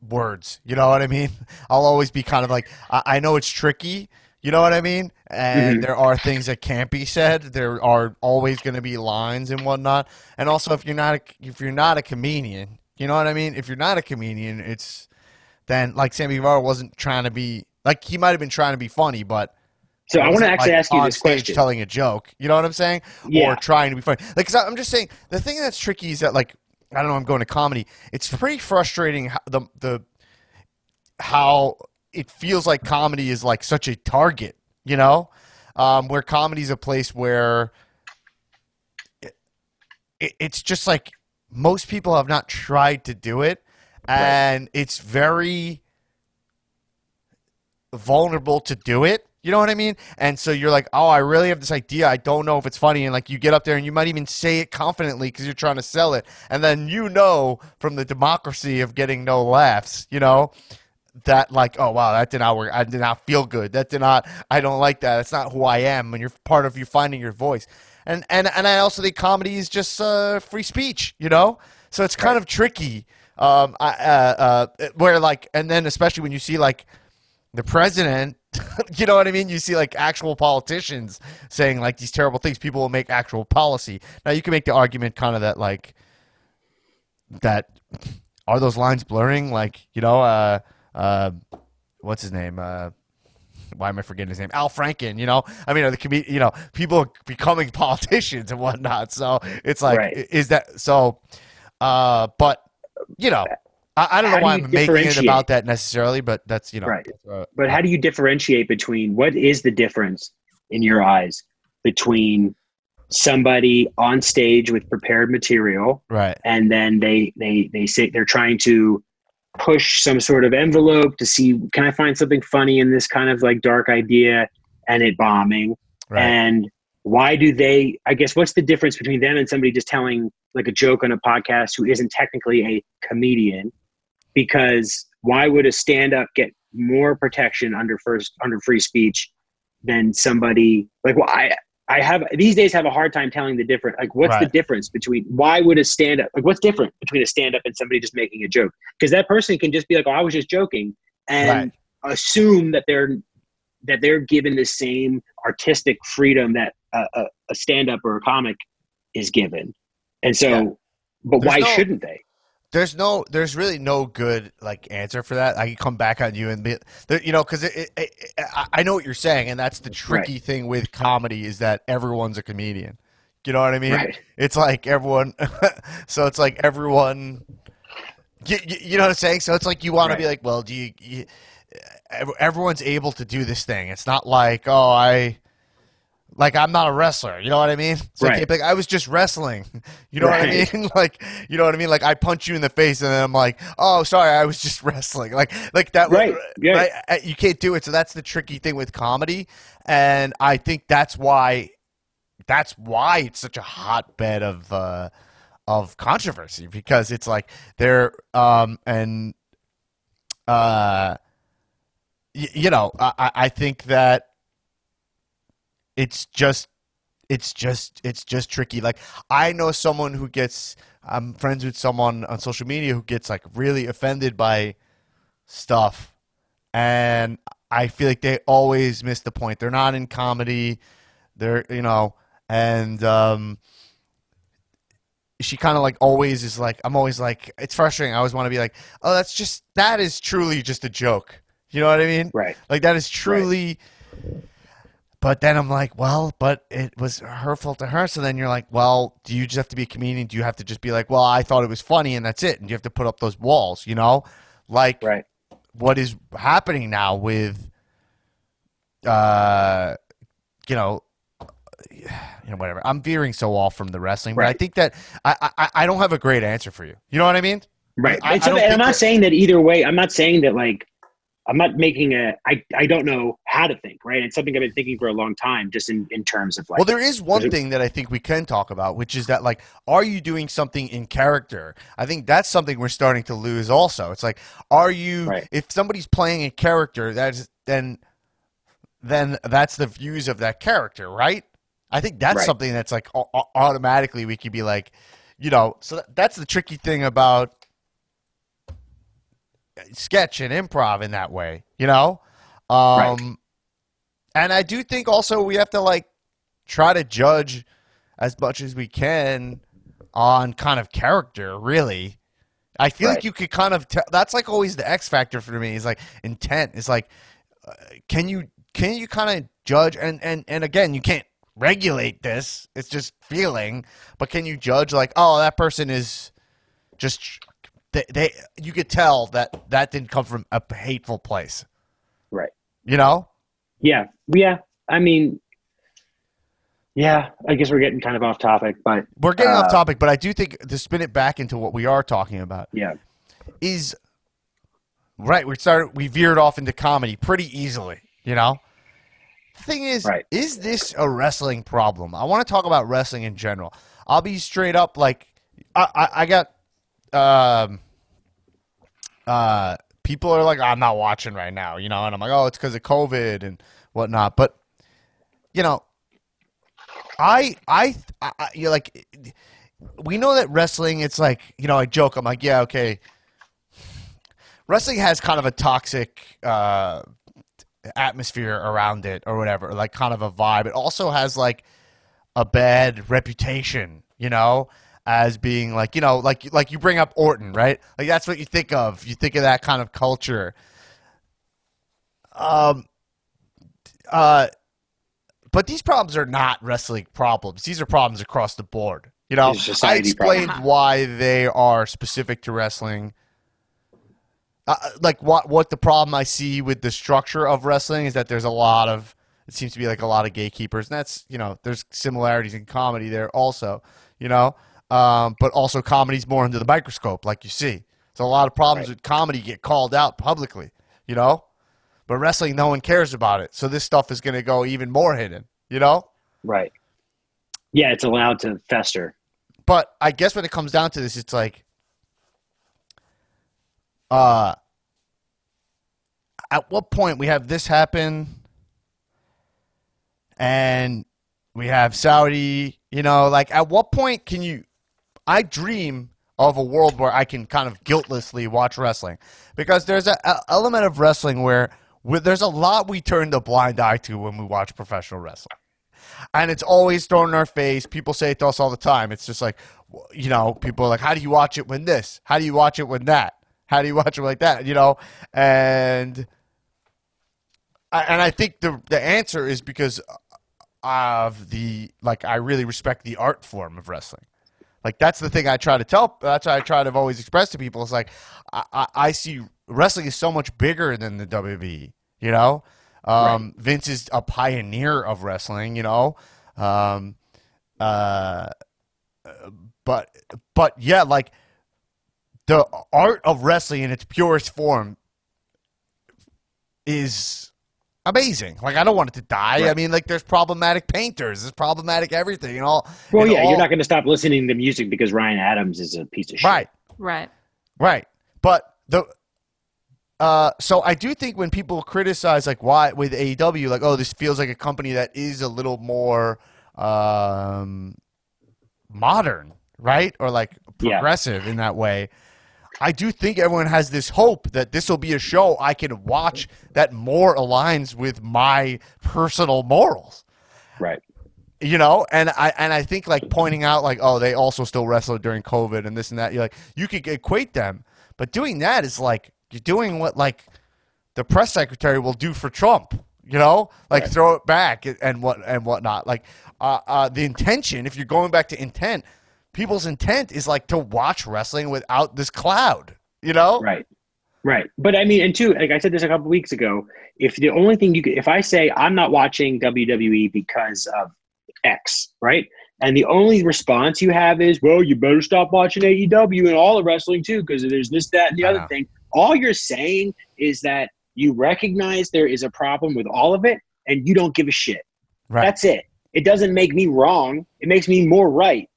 words. You know what I mean? I'll always be kind of like, I, I know it's tricky. You know what I mean? And Mhm. there are things that can't be said. There are always going to be lines and whatnot. And also, if you're not a, if you're not a comedian, you know what I mean? If you're not a comedian, it's then like Sammy Guevara wasn't trying to be like he might have been trying to be funny, but So I want to actually like, ask you this question. telling a joke. You know what I'm saying? Yeah. Or trying to be funny. Like, i I'm just saying the thing that's tricky is that like I don't know. I'm going to comedy. It's pretty frustrating how the the how it feels like comedy is like such a target. You know, um, where comedy is a place where it, it, it's just like most people have not tried to do it, and it's very vulnerable to do it. You know what I mean? And so you're like, oh, I really have this idea. I don't know if it's funny. And like you get up there and you might even say it confidently because you're trying to sell it. And then you know from the democracy of getting no laughs, you know, that like, oh wow, that did not work. I did not feel good. That did not. I don't like that. It's not who I am. And you're part of you finding your voice. And and and I also think comedy is just uh, free speech. You know, so it's kind of tricky. Um, I, uh, uh, where like, and then especially when you see like the president you know what I mean? You see like actual politicians saying like these terrible things. People will make actual policy. Now you can make the argument kind of that like that are those lines blurring? Like you know, uh, uh, what's his name? Uh, why am I forgetting his name? Al Franken. You know, I mean, the you know people becoming politicians and whatnot. So it's like, Right. is that so? Uh, but you know, I, I don't How know why you I'm making it about that necessarily, but that's you know, Right. uh, But how do you differentiate between what is the difference in your eyes between somebody on stage with prepared material right. and then they they they say they're trying to push some sort of envelope to see can I find something funny in this kind of like dark idea and it bombing Right. and why do they i guess what's the difference between them and somebody just telling like a joke on a podcast who isn't technically a comedian because why would a stand-up get more protection under first under free speech than somebody like well i i have these days have a hard time telling the difference like what's the difference between why would a stand-up like what's different between a stand-up and somebody just making a joke? Because that person can just be like oh i was just joking and assume that they're that they're given the same artistic freedom that a, a, a stand-up or a comic is given. And so Yeah. but There's why no- shouldn't they there's no there's really no good like answer for that. I can come back on you and be you know because I- i know what you're saying and that's the tricky thing with comedy is that everyone's a comedian. You know what i mean? Right. It's like everyone so it's like everyone you, you, know what i'm saying? So it's like you want to be like well do you, you everyone's able to do this thing. It's not like oh i like I'm not a wrestler, you know what I mean? So I Right. can't like I was just wrestling, you know what I mean? Like you know what I mean? Like I punch you in the face and then I'm like, oh sorry, I was just wrestling, like like that. Right, yeah. right? Uh, You can't do it, so that's the tricky thing with comedy, and I think that's why that's why it's such a hotbed of uh, of controversy because it's like they're um and uh y- you know I I- I think that it's just it's just it's just tricky like I know someone who gets I'm friends with someone on social media who gets like really offended by stuff and I feel like they always miss the point. They're not in comedy. They're you know, and um she kind of like always is like I'm always like it's frustrating. I always want to be like, "Oh, that's just that is truly just a joke." You know what I mean? right Like that is truly but then I'm like, well, but it was hurtful to her. So then you're like, well, do you just have to be a comedian? Do you have to just be like, well, I thought it was funny and that's it? And you have to put up those walls, you know? Like right what is happening now with uh you know you know whatever i'm veering so off from the wrestling but i think that I, I i don't have a great answer for you you know what i mean right I, I and I'm not saying that either way i'm not saying that like i'm not making a i i don't know how to think right it's something i've been thinking for a long time just in in terms of like well there is one thing that i think we can talk about which is that like are you doing something in character i think that's something we're starting to lose also it's like are you Right. if somebody's playing a character that's then then that's the views of that character right i think that's Right. something that's like au- au- automatically we could be like you know so that's the tricky thing about sketch and improv in that way you know? Um Right. and i do think also we have to like try to judge as much as we can on kind of character really. I feel like you could kind of tell that's like always the x factor for me is like intent. Is like uh, can you can you kind of judge and and and again you can't regulate this. It's just feeling. But can you judge like oh that person is just they, they you could tell that that didn't come from a hateful place Right. you know yeah yeah i mean yeah i guess we're getting kind of off topic but we're getting Uh, off topic but i do think to spin it back into what we are talking about yeah is right. We started we veered off into comedy pretty easily, you know. The thing is, Right. is this a wrestling problem? I want to talk about wrestling in general. I'll be straight up like I I, I got um uh people are like I'm not watching right now, you know, and I'm like, oh, it's because of COVID and whatnot. But you know, I I, I, I you know, like we know that wrestling. It's like you know, I joke. I'm like, yeah, okay. Wrestling has kind of a toxic uh, atmosphere around it, or whatever, like kind of a vibe. It also has like a bad reputation, you know, as being like you know, like like you bring up Orton, right? Like that's what you think of. You think of that kind of culture. Um. Uh but these problems are not wrestling problems. These are problems across the board. You know, I explained problems. why they are specific to wrestling. Uh, like what what the problem I see with the structure of wrestling is that there's a lot of it seems to be like a lot of gatekeepers, and that's you know there's similarities in comedy there also, you know, um, but also comedy's more under the microscope, like you see. So a lot of problems Right. with comedy get called out publicly, you know. But wrestling, no one cares about it. So this stuff is going to go even more hidden, you know? Right. Yeah, it's allowed to fester. But I guess when it comes down to this, it's like, uh, at what point we have this happen and we have Saudi, you know, like at what point can you, I dream of a world where I can kind of guiltlessly watch wrestling because there's a, a element of wrestling where, where there's a lot we turn the blind eye to when we watch professional wrestling and it's always thrown in our face. People say it to us all the time. It's just like, you know, people are like, how do you watch it when this? How do you watch it when that? How do you watch it like that? You know, and and I think the the answer is because of the like I really respect the art form of wrestling. Like that's the thing I try to tell. That's what I try to always express to people. It's like I, I, I see wrestling is so much bigger than the WWE. You know, um, Vince is a pioneer of wrestling. You know, um, uh, but but yeah, like the art of wrestling in its purest form is amazing. Like I don't want it to die. I mean, like there's problematic painters, there's problematic everything, and all. Well, and yeah, all- you're not going to stop listening to music because Ryan Adams is a piece of shit. right. Right. Right. But the uh so I do think when people criticize like why with AEW like oh this feels like a company that is a little more um modern, right? Or like Yeah. progressive in that way. I do think everyone has this hope that this will be a show I can watch that more aligns with my personal morals Right. you know and i and i think like pointing out like oh they also still wrestled during covid and this and that you're like you could equate them but doing that is like you're doing what like the press secretary will do for trump you know like Right. throw it back and- and what and whatnot like uh, uh the intention if you're going back to intent people's intent is like to watch wrestling without this cloud you know Right. Right. But I mean, and two, like I said this a couple weeks ago, if the only thing you could, if I say I'm not watching WWE because of X, right? And the only response you have is, well, you better stop watching AEW and all the wrestling too, because there's this, that, and the other thing. All you're saying is that you recognize there is a problem with all of it and you don't give a shit. right That's it. It doesn't make me wrong. It makes me more right.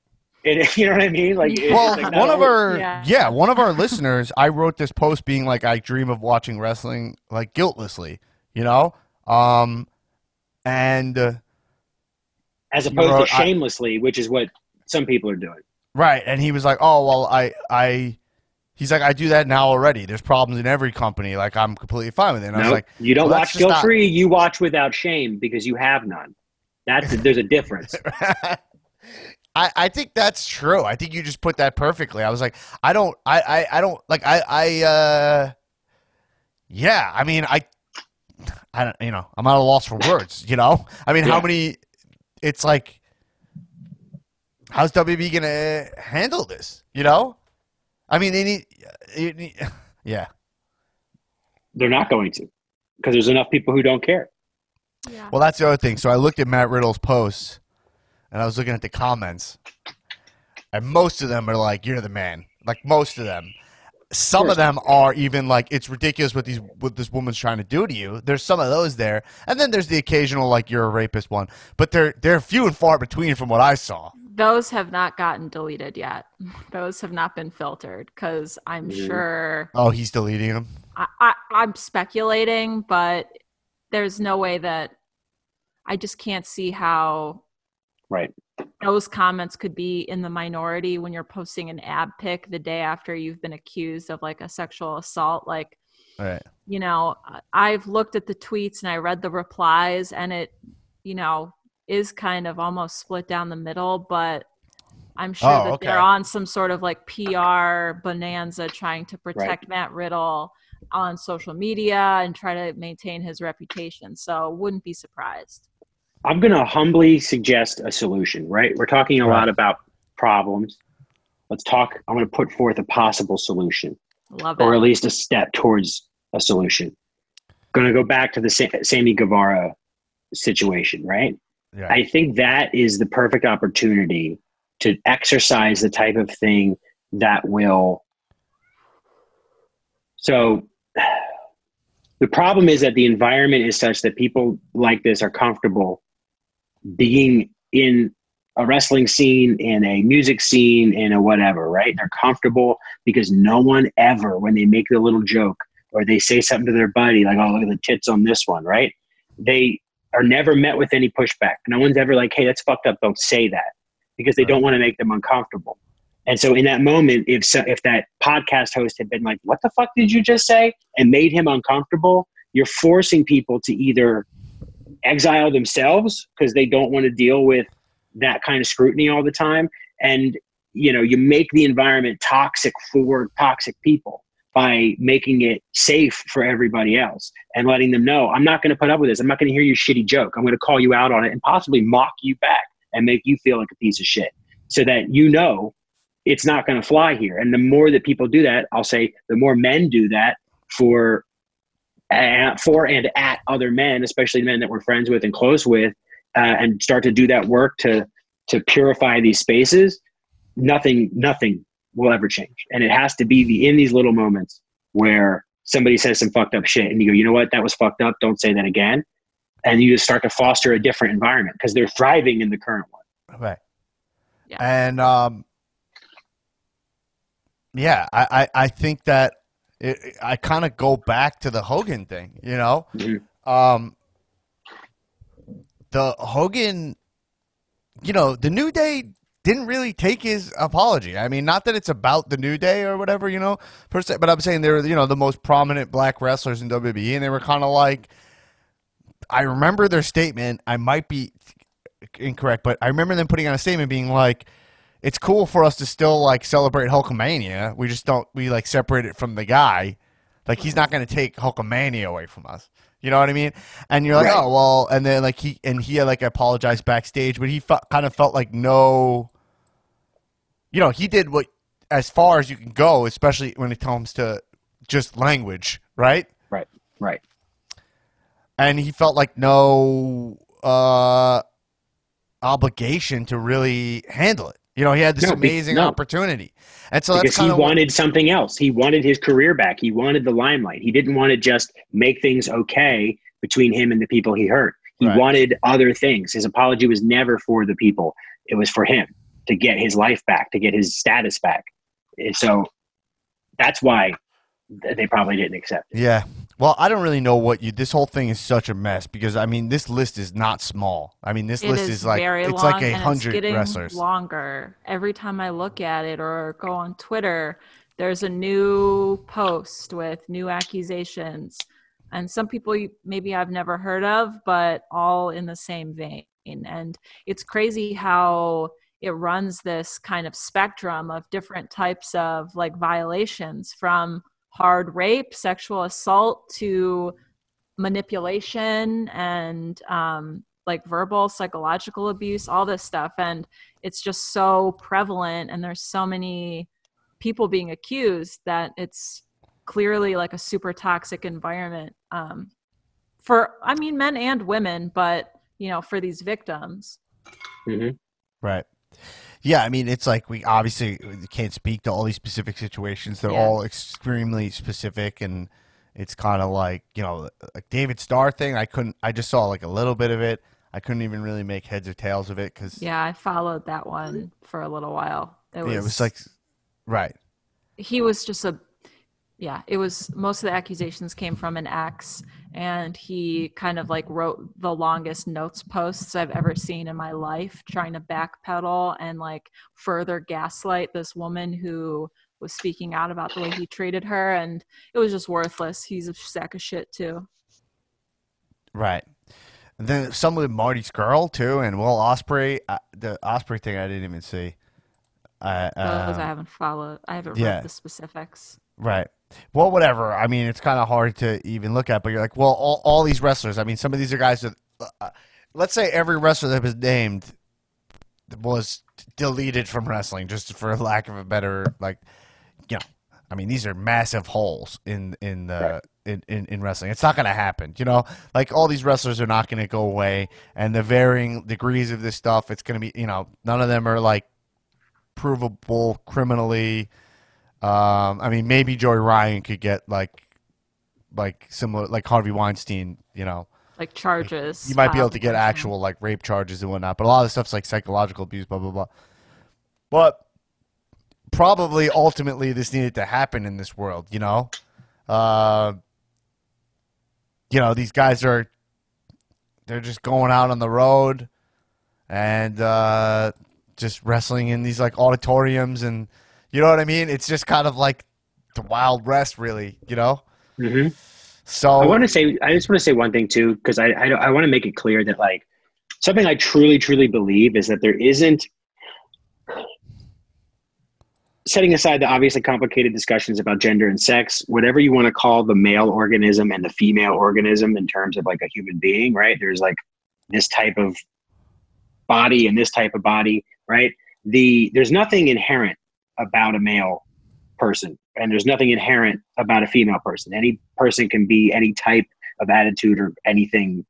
And, you know what I mean? Like, it's well, like one of only- our yeah. Yeah. one of our listeners, I wrote this post being like, I dream of watching wrestling like guiltlessly, you know, um, and uh, as opposed wrote- to I- shamelessly, which is what some people are doing. right, and he was like, oh well, I I. He's like, I do that now already. There's problems in every company. Like, I'm completely fine with it. And I was like, you don't well, watch that's just guilt not- free. You watch without shame because you have none. That's there's a difference. I, I think that's true. I think you just put that perfectly. I was like, I don't, I, I, I don't like, I, I, uh, yeah. I mean, I, I don't, you know, I'm at a loss for words. You know, I mean, how many? It's like, how's WB gonna handle this? You know, I mean, they need, it need yeah. They're not going to because there's enough people who don't care. Yeah. Well, that's the other thing. So I looked at Matt Riddle's posts, and I was looking at the comments, and most of them are like, "You're the man." Like most of them, some of them are even like it's ridiculous what these what this woman's trying to do to you. There's some of those there, and then there's the occasional like you're a rapist one, but they're they're few and far between from what I saw. Those have not gotten deleted yet. Those have not been filtered because I'm sure Oh, he's deleting them. I, I, I'm speculating, but there's no way that I just can't see how Right. those comments could be in the minority when you're posting an ab pic the day after you've been accused of like a sexual assault. Like, right. you know, I've looked at the tweets and I read the replies, and it, you know, is kind of almost split down the middle, but I'm sure Oh, that okay. they're on some sort of like PR bonanza trying to protect Matt Riddle on social media and try to maintain his reputation. So wouldn't be surprised. I'm going to humbly suggest a solution, right? We're talking a Right. lot about problems. Let's talk. I'm going to put forth a possible solution, Love or it. at least a step towards a solution. Going to go back to the Sa- Sammy Guevara situation, right? Yeah. I think that is the perfect opportunity to exercise the type of thing that will. So, the problem is that the environment is such that people like this are comfortable being in a wrestling scene, in a music scene, in a whatever, right? They're comfortable because no one ever, when they make the little joke or they say something to their buddy, like, oh, look at the tits on this one, right? They are never met with any pushback. No one's ever like, hey, that's fucked up. Don't say that because they Right. don't want to make them uncomfortable. And so, in that moment, if so, if that podcast host had been like, "What the fuck did you just say?" and made him uncomfortable, you're forcing people to either exile themselves because they don't want to deal with that kind of scrutiny all the time, and you know, you make the environment toxic for toxic people by making it safe for everybody else and letting them know, "I'm not going to put up with this. I'm not going to hear your shitty joke. I'm going to call you out on it and possibly mock you back and make you feel like a piece of shit." So that you know it's not going to fly here. And the more that people do that, I'll say the more men do that for uh, for and at other men, especially men that we're friends with and close with, uh, and start to do that work to to purify these spaces. Nothing, nothing will ever change, and it has to be the in these little moments where somebody says some fucked up shit, and you go, you know what, that was fucked up. Don't say that again. And you just start to foster a different environment because they're thriving in the current one. Right. Yeah. And um, yeah, I, I, I think that it, I kind of go back to the Hogan thing, you know? Mhm. Um, the Hogan, you know, the New Day didn't really take his apology. I mean, not that it's about the New Day or whatever, you know, per se, but I'm saying they were, you know, the most prominent black wrestlers in WWE, and they were kind of like, I remember their statement. I might be incorrect, but I remember them putting out a statement being like, "It's cool for us to still like celebrate Hulkamania. We just don't we like separate it from the guy. Like he's not going to take Hulkamania away from us. You know what I mean? And you're like, Right. oh well. And then like he and he like apologized backstage, but he fe- kind of felt like no. You know, he did what as far as you can go, especially when it comes to just language, right? Right, right. and he felt like no uh, obligation to really handle it. You know, he had this No, amazing no. opportunity, and so that's because he wanted something else. He wanted his career back. He wanted the limelight. He didn't want to just make things okay between him and the people he hurt. He Right. wanted other things. His apology was never for the people. It was for him to get his life back, to get his status back. And so that's why they probably didn't accept it. yeah. Well, I don't really know what you. This whole thing is such a mess because I mean, this list is not small. I mean, this It list is is like very it's like a hundred wrestlers. Longer every time I look at it or go on Twitter, there's a new post with new accusations, and some people maybe I've never heard of, but all in the same vein. And it's crazy how it runs this kind of spectrum of different types of like violations from hard rape, sexual assault to manipulation and um, like verbal psychological abuse all this stuff. And it's just so prevalent and there's so many people being accused that it's clearly like a super toxic environment um, for i mean men and women but you know for these victims. Hmm Right. Yeah, I mean, it's like we obviously uh, can't speak to all these specific situations. They're Yeah. all extremely specific, and it's kind of like you know, like David Starr thing. I couldn't. I just saw like a little bit of it. I couldn't even really make heads or tails of it because Yeah, I followed that one for a little while. It was, it was like right, he was just a yeah it was most of the accusations came from an ex and he kind of like wrote the longest notes posts i've ever seen in my life trying to backpedal and like further gaslight this woman who was speaking out about the way he treated her and it was just worthless he's a sack of shit too right. And then some with Marty Scurll too, and Will Ospreay. Uh, the Ospreay thing I didn't even see. Uh, those um, i haven't followed i haven't yeah. read the specifics Right. Well, whatever. I mean, it's kind of hard to even look at, but you're like, well, all, all these wrestlers. I mean, some of these are guys that, uh, let's say every wrestler that was named was deleted from wrestling, just for lack of a better, like, you know, I mean, these are massive holes in in the Right. in, in, in wrestling. It's not going to happen, you know. Like all these wrestlers are not going to go away, and the varying degrees of this stuff, it's going to be, you know, none of them are like provable criminally. Um, I mean, maybe Joey Ryan could get like, like similar, like Harvey Weinstein. You know, like charges you might be able to get actual like rape charges and whatnot. But a lot of the stuff's like psychological abuse, blah blah blah. But probably ultimately this needed to happen in this world. You know, uh, you know these guys are they're just going out on the road and uh, just wrestling in these like auditoriums and you know what I mean. It's just kind of like the Wild West, really. You know. hmm So I want to say, I just want to say one thing too, because I, I, I want to make it clear that like something I truly, truly believe is that there isn't, setting aside the obviously complicated discussions about gender and sex, whatever you want to call the male organism and the female organism in terms of like a human being, right? There's like this type of body and this type of body, right? The there's nothing inherent about a male person and there's nothing inherent about a female person. Any person can be any type of attitude or anything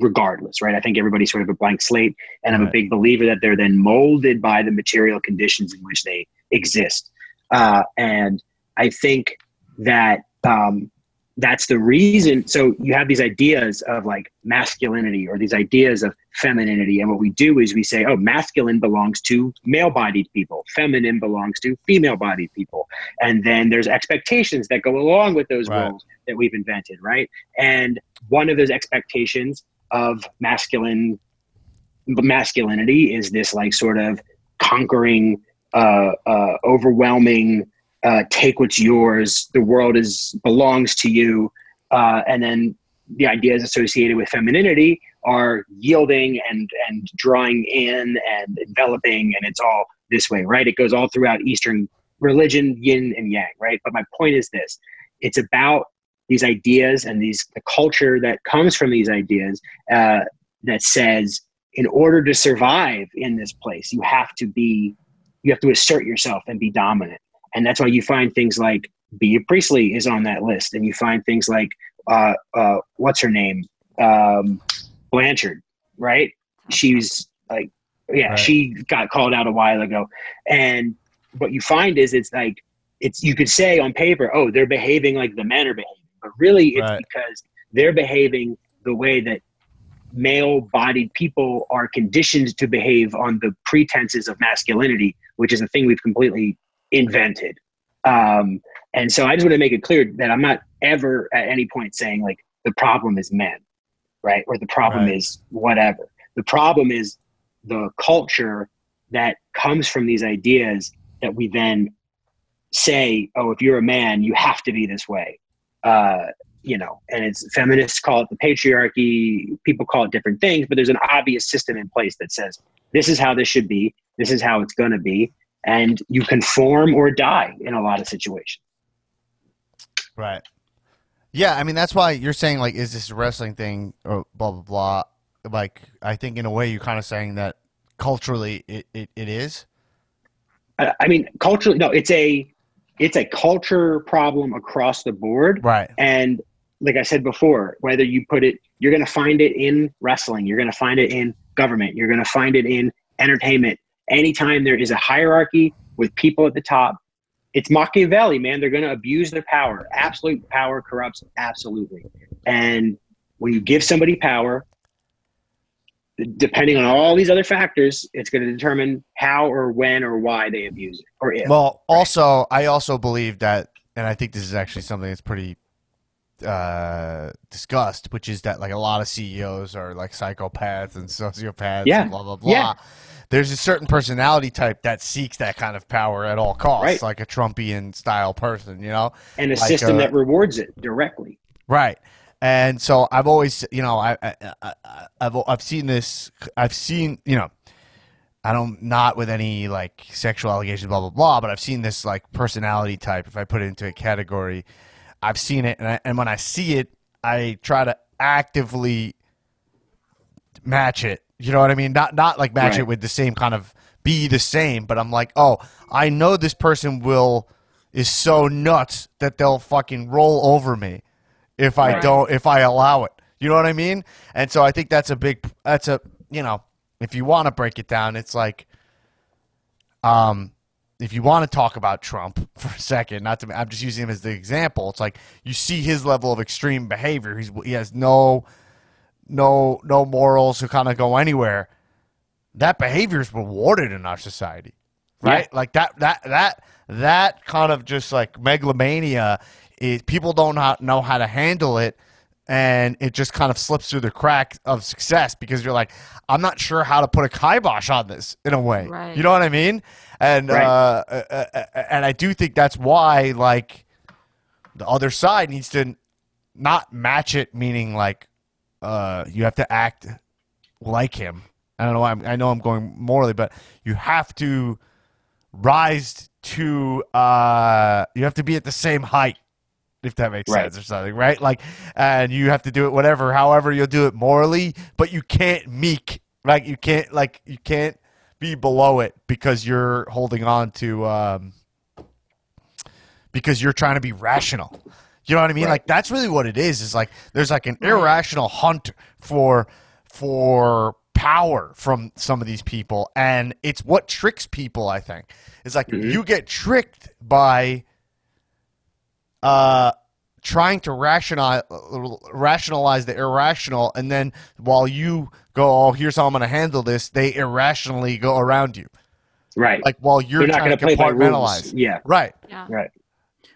regardless right? I think everybody's sort of a blank slate and i'm a big believer that they're then molded by the material conditions in which they exist. Uh, and i think that um, that's the reason so you have these ideas of like masculinity or these ideas of femininity. And what we do is we say oh masculine belongs to male bodied people. Feminine belongs to female bodied people. And then there's expectations that go along with those Right. roles that we've invented right? And one of those expectations of masculine masculinity is this like sort of conquering uh, uh, overwhelming uh, take what's yours the world is belongs to you uh, and then the ideas associated with femininity are yielding and and drawing in and enveloping and it's all this way right? It goes all throughout eastern religion yin and yang right? But my point is this. It's about these ideas and these the culture that comes from these ideas uh, that says in order to survive in this place you have to be you have to assert yourself and be dominant. And that's why you find things like Bea Priestley is on that list, and you find things like uh, uh, what's her name, um, Blanchard, right? She's like, yeah, Right. she got called out a while ago, and what you find is it's like it's you could say on paper, oh, they're behaving like the men are behaving, but really it's Right. because they're behaving the way that male-bodied people are conditioned to behave on the pretenses of masculinity, which is a thing we've completely invented. Um, and so I just want to make it clear that I'm not ever at any point saying like the problem is men, right? Or the problem Right. is whatever. The problem is the culture that comes from these ideas that we then say, oh, if you're a man, you have to be this way. Uh, you know, and it's feminists call it the patriarchy. People call it different things, but there's an obvious system in place that says this is how this should be. This is how it's going to be. And you conform or die in a lot of situations. Right. Yeah, I mean that's why you're saying like, is this a wrestling thing or blah blah blah? Like, I think in a way you're kind of saying that culturally it, it, it is. I, I mean, culturally, no, it's a it's a culture problem across the board. Right. And like I said before, whether you put it, you're going to find it in wrestling, you're going to find it in government, you're going to find it in entertainment, anytime there is a hierarchy with people at the top, it's Machiavelli, man. They're going to abuse their power. Absolute power corrupts absolutely. And when you give somebody power, depending on all these other factors, it's going to determine how or when or why they abuse it or if. Well, also, I also believe that, and I think this is actually something that's pretty uh, discussed, which is that like a lot of CEOs are like psychopaths and sociopaths Yeah. and blah blah blah. Yeah. There's a certain personality type that seeks that kind of power at all costs, Right. like a Trumpian style person, you know? and a like, system uh, that rewards it directly. Right. And so I've always, you know, I, I, I I've I've seen this. I've seen, you know, I don't not with any like sexual allegations, blah blah blah. But I've seen this like personality type. If I put it into a category, I've seen it, and I, and when I see it, I try to actively match it. You know what I mean? Not not like match Right. it with the same kind of be the same, but I'm like, oh, I know this person will is so nuts that they'll fucking roll over me if I Right. don't if I allow it. You know what I mean? And so I think that's a big that's a you know, if you want to break it down, it's like um if you want to talk about Trump for a second, not to I'm just using him as the example. It's like you see his level of extreme behavior. He's he has no no no morals to kind of go anywhere. That behavior is rewarded in our society, right? Like that that that that kind of just like megalomania is people don't know how to handle it, and it just kind of slips through the crack of success because you're like, I'm not sure how to put a kibosh on this in a way. Right. You know what I mean? And Right. uh, uh, uh, uh, and I do think that's why like the other side needs to not match it, meaning like uh, you have to act like him. I don't know. Why I'm, I know I'm going morally, but you have to rise to. Uh, you have to be at the same height, if that makes Right. sense or something, right? Like, and you have to do it whatever, however you'll do it morally, but you can't meek. Like you can't like you can't be below it because you're holding on to um, because you're trying to be rational. You know what I mean? Right. Like that's really what it is. Is like there's like an irrational hunt for for power from some of these people, and it's what tricks people. I think it's like Mhm. you get tricked by uh trying to rationalize rationalize the irrational, and then while you go, oh, here's how I'm going to handle this, they irrationally go around you. Right. Like while you're They're not trying going to to play by compartmentalize. Yeah. Right. Yeah. Right.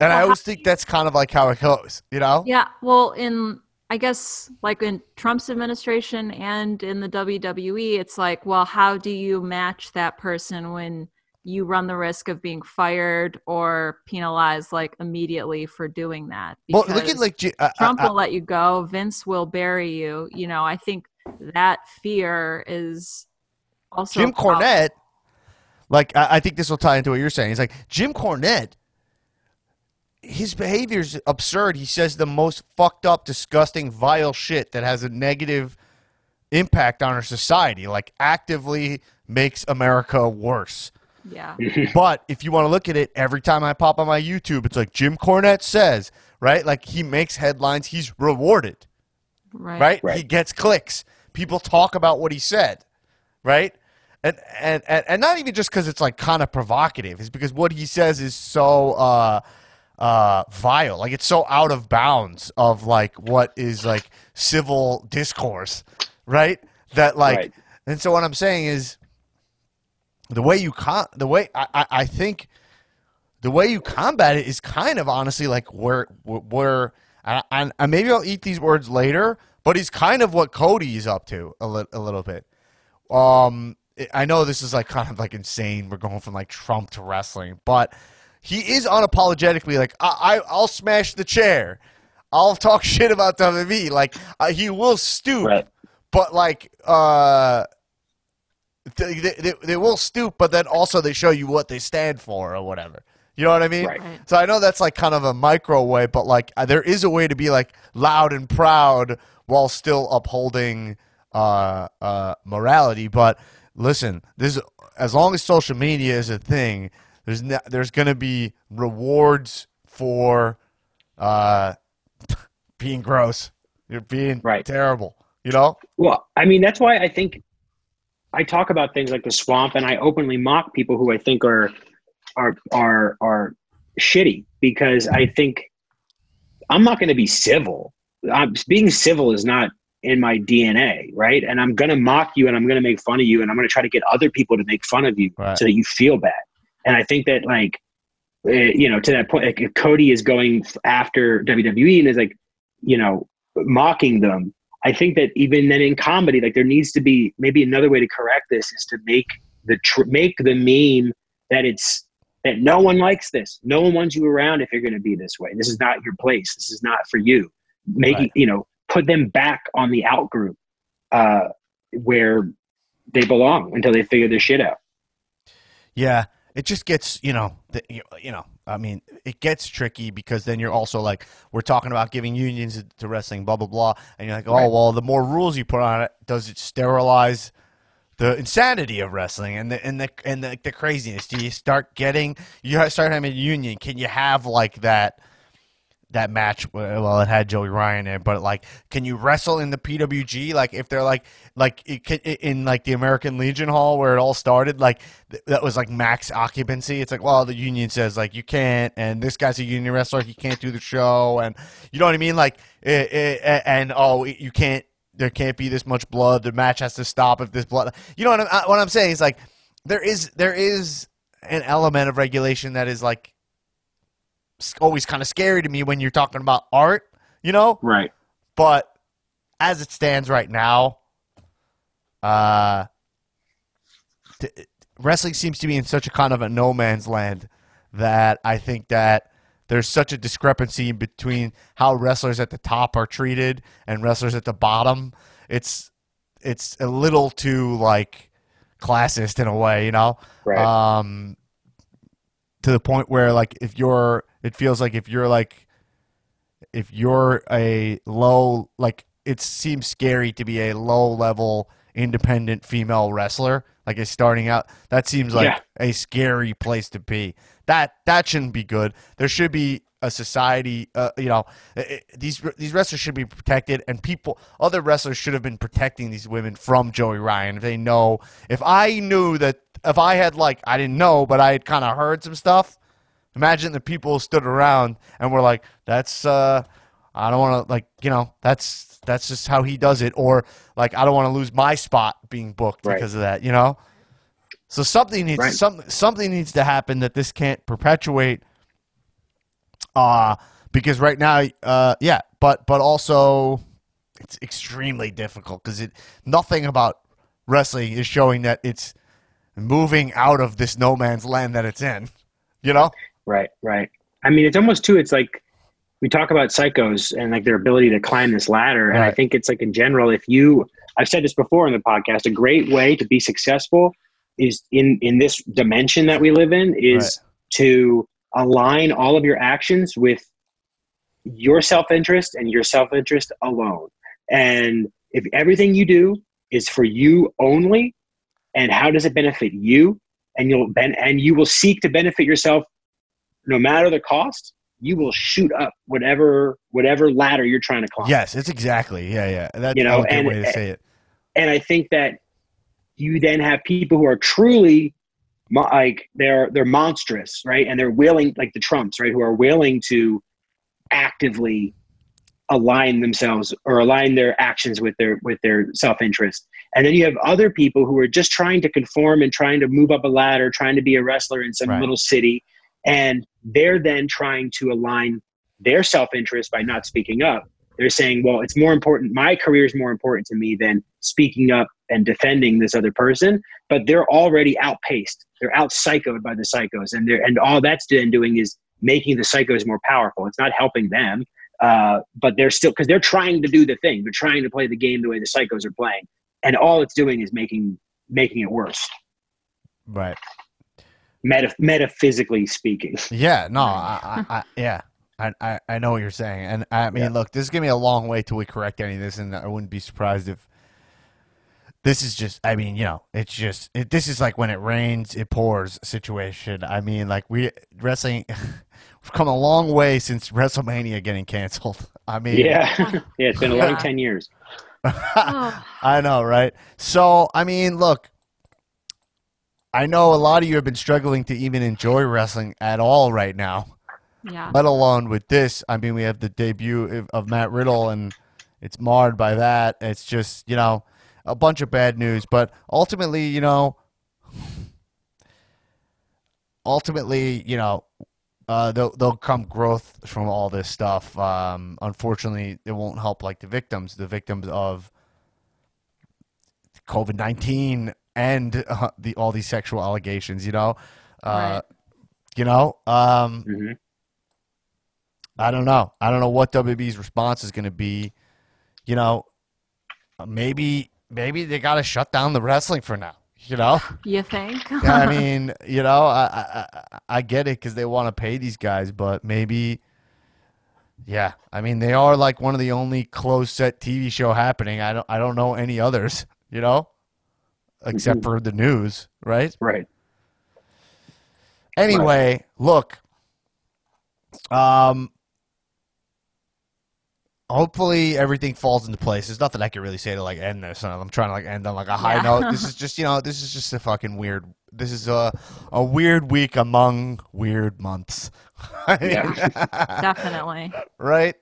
And I always how- think that's kind of like how it goes, you know? Yeah, well, in I guess like in Trump's administration and in the WWE, it's like, well, how do you match that person when you run the risk of being fired or penalized like immediately for doing that? Well, look at like uh, Trump uh, will let you go, Vince will bury you. You know, I think that fear is also Jim. Cornette. Like I, I think this will tie into what you're saying. He's like Jim Cornette. His behavior is absurd. He says the most fucked up, disgusting, vile shit that has a negative impact on our society. Like actively makes America worse. Yeah, But if you want to look at it, every time I pop on my YouTube, it's like Jim Cornette says, right? Like he makes headlines. He's rewarded. right. right? Right. He gets clicks. People talk about what he said, right? And and and, and not even just because it's like kind of provocative. It's because what he says is so uh, uh, vile. Like it's so out of bounds of like what is like civil discourse, right? That like, Right. and so what I'm saying is the way you con the way I, I, I think the way you combat it is kind of honestly like where where and, and, maybe I'll eat these words later, but he's kind of what Cody is up to a, li- a little bit. Um, I know this is like kind of like insane. We're going from like Trump to wrestling, but he is unapologetically like I, I I'll smash the chair, I'll talk shit about WWE. Like uh, he will stoop, Right. but like uh. They, they, they will stoop, but then also they show you what they stand for or whatever. You know what I mean? Right. Right. So I know that's like kind of a micro way, but like uh, there is a way to be like loud and proud while still upholding uh, uh, morality. But listen, this as long as social media is a thing, there's ne- there's going to be rewards for uh, being gross. You're being Right. terrible. You know? Well, I mean, that's why I think I talk about things like the swamp, and I openly mock people who I think are are are are shitty because I think I'm not going to be civil. I'm, being civil is not in my DNA, right? And I'm going to mock you, and I'm going to make fun of you, and I'm going to try to get other people to make fun of you Right. so that you feel bad. And I think that like uh, you know to that point, like Cody is going after WWE and is like you know mocking them. I think that even then in comedy, like there needs to be maybe another way to correct this is to make the tr- make the meme that it's that no one likes this. No one wants you around if you're going to be this way. This is not your place. This is not for you. Make Right. you know put them back on the out group uh, where they belong until they figure their shit out. Yeah, it just gets you know the, you know I mean it gets tricky because then you're also like we're talking about giving unions to wrestling blah blah blah. And you're like oh Right. well the more rules you put on it does it sterilize the insanity of wrestling and the and the and the, the craziness? Do you start getting you start having a union. Can you have like that that match uh, well it had Joey Ryan in it but like can you wrestle in the PWG like if they're like like in like the American Legion Hall where it all started like th- that was like max occupancy. It's like well the union says like you can't and this guy's a union wrestler he can't do the show and you know what I mean? Like it, it, and oh you can't there can't be this much blood. The match has to stop if this blood you know what I'm what I'm saying is like there is there is an element of regulation that is like always kind of scary to me when you're talking about art, you know? Right. But as it stands right now, uh, th- wrestling seems to be in such a kind of a no man's land that I think that there's such a discrepancy between how wrestlers at the top are treated and wrestlers at the bottom. It's it's a little too like classist in a way, you know Right. um to the point where like if you're it feels like if you're like if you're a low like it seems scary to be a low level independent female wrestler like a starting out. That seems like Yeah. a scary place to be. That that shouldn't be good. There should be a society uh, you know i- i- these these wrestlers should be protected and people other wrestlers should have been protecting these women from Joey Ryan. If they know if I knew that if I had like I didn't know but I had kind of heard some stuff imagine the people stood around and were like that's uh I don't want to like you know that's that's just how he does it or like I don't want to lose my spot being booked Right. because of that you know so something needs Right. some, something needs to happen that this can't perpetuate uh because right now uh yeah but but also it's extremely difficult because it nothing about wrestling is showing that it's moving out of this no man's land that it's in you know Right, right. I mean, it's almost too. It's like we talk about psychos and like their ability to climb this ladder, and I think it's like in general, if you, I've said this before in the podcast, a great way to be successful is in in this dimension that we live in is to align all of your actions with your self interest and your self interest alone. And if everything you do is for you only, and how does it benefit you, and you'll ben- and you will seek to benefit yourself no matter the cost, you will shoot up whatever whatever ladder you're trying to climb. yes it's exactly yeah yeah that's You know, a good and- way to say it and I think that you then have people who are truly like they're they're monstrous, right? And they're willing, like the Trumps, right, who are willing to actively align themselves or align their actions with their with their self interest. And then you have other people who are just trying to conform and trying to move up a ladder, trying to be a wrestler in some Right. little city, and they're then trying to align their self interest by not speaking up they're saying, well, it's more important. My career is more important to me than speaking up and defending this other person. But they're already outpaced. They're out psychoed by the psychos, and they're and all that's then doing is making the psychos more powerful. It's not helping them, uh, but they're still because they're trying to do the thing. They're trying to play the game the way the psychos are playing, and all it's doing is making making it worse. right Meta, metaphysically speaking. Yeah, no, I, I, I yeah, I, I, I know what you're saying, and I mean, Yeah. look, this is gonna be a long way till we correct any of this, and I wouldn't be surprised if this is just. I mean, you know, it's just it, this is like when it rains, it pours situation. I mean, like we wrestling, we've come a long way since WrestleMania getting canceled. I mean, Yeah, yeah. It's been a long ten years. I know, right? So, I mean, look, I know a lot of you have been struggling to even enjoy wrestling at all right now. Yeah. Let alone with this. I mean, we have the debut of Matt Riddle, and it's marred by that. It's just, you know, a bunch of bad news. But ultimately, you know, ultimately, you know, uh, they'll, they'll come growth from all this stuff. Um, unfortunately, it won't help like the victims, the victims of COVID 19 end uh, the all these sexual allegations. You know, uh, right. you know. Um, mm-hmm. I don't know. I don't know what WB's response is going to be. You know, maybe maybe they got to shut down the wrestling for now. You know, you think? I mean, you know, I I, I get it because they want to pay these guys, but maybe. Yeah, I mean they are like one of the only closed set TV show happening. I don't I don't know any others, you know? Except Mhm. for the news, right? Right. Anyway, look, um, hopefully everything falls into place. There's nothing I can really say to like end this. I'm trying to like end on like a high Yeah. note. This is just you know this is just a fucking weird. This is a a weird week among weird months. I mean, Definitely. right?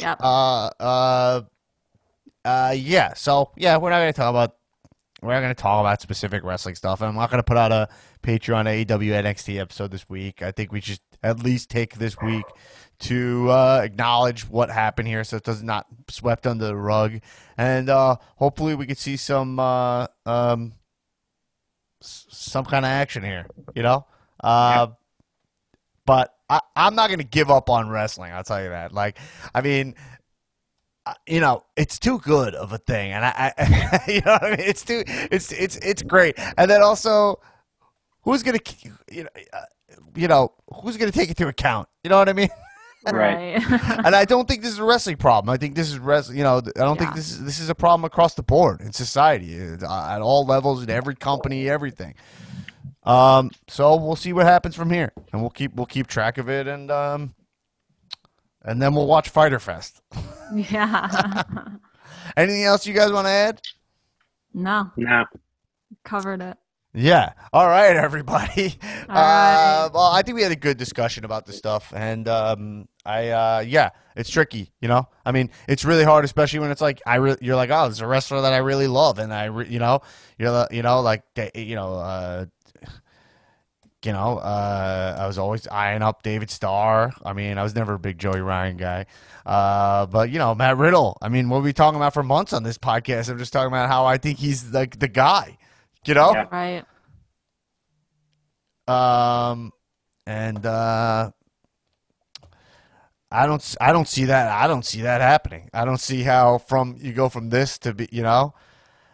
Yep. Uh, uh, uh, yeah. So yeah, we're not gonna talk about we're not gonna talk about specific wrestling stuff, and I'm not gonna put out a Patreon AEW NXT episode this week. I think we should at least take this week to uh, acknowledge what happened here, so it does not swept under the rug, and uh, hopefully we could see some uh, um, s- some kind of action here. You know. Uh, but I, I'm not going to give up on wrestling. I'll tell you that. Like, I mean, you know, it's too good of a thing, and I, I you know, what I mean, it's too, it's, it's, it's great. And then also, who's going to, you know, uh, you know, who's going to take it into account? You know what I mean? Right. and I don't think this is a wrestling problem. I think this is wrestling. You know, I don't think this is this is a problem across the board in society, uh, at all levels, in every company, everything. Um, so we'll see what happens from here, and we'll keep we'll keep track of it, and um, and then we'll watch Fyter Fest. Yeah. Anything else you guys want to add? no, No. covered it. Yeah. All right, everybody. All right. Uh, well, I think we had a good discussion about this stuff, and um, I uh, yeah, it's tricky. You know, I mean, it's really hard, especially when it's like I re- you're like, oh, there's a wrestler that I really love, and I re- you know, you're you know like you know. Uh, you know, uh, I was always eyeing up David Starr. I mean, I was never a big Joey Ryan guy. Uh, but, you know, Matt Riddle. I mean, what were we talking about for months on this podcast? I'm just talking about how I think he's like the guy, you know? Yeah. Right. Um, and uh, I don't, I don't see that. I don't see that happening. I don't see how from you go from this to be, you know,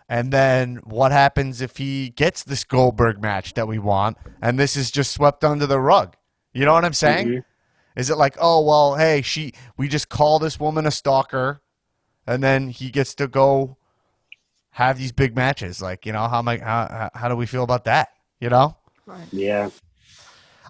and then what happens if he gets this Goldberg match that we want, and this is just swept under the rug? You know what I'm saying? Mhm. Is it like, oh well, hey, she, we just call this woman a stalker, and then he gets to go have these big matches? Like, you know, how am I, how, how, how do we feel about that? You know? Right. Yeah.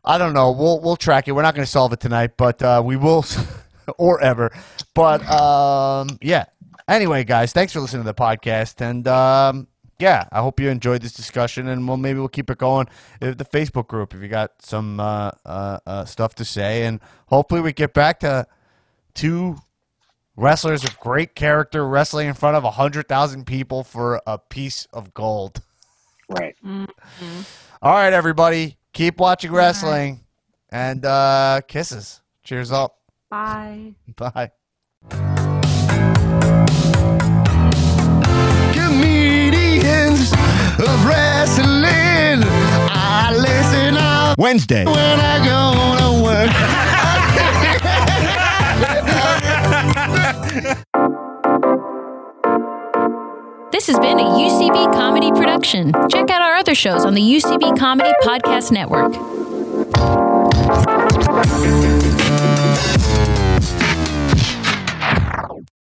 I don't know. We'll we'll track it. We're not going to solve it tonight, but uh, we will, or ever. But um, yeah. Anyway, guys, thanks for listening to the podcast, and um, yeah, I hope you enjoyed this discussion, and we'll maybe we'll keep it going. If the Facebook group, if you got some uh, uh, uh, stuff to say, and hopefully we get back to two wrestlers of great character wrestling in front of a hundred thousand people for a piece of gold. Right. All right, everybody, keep watching wrestling, and uh, kisses. Cheers up. Bye. Bye. Of wrestling. I listen up Wednesday. when I go to work. This has been a UCB comedy production. Check out our other shows on the UCB Comedy Podcast Network.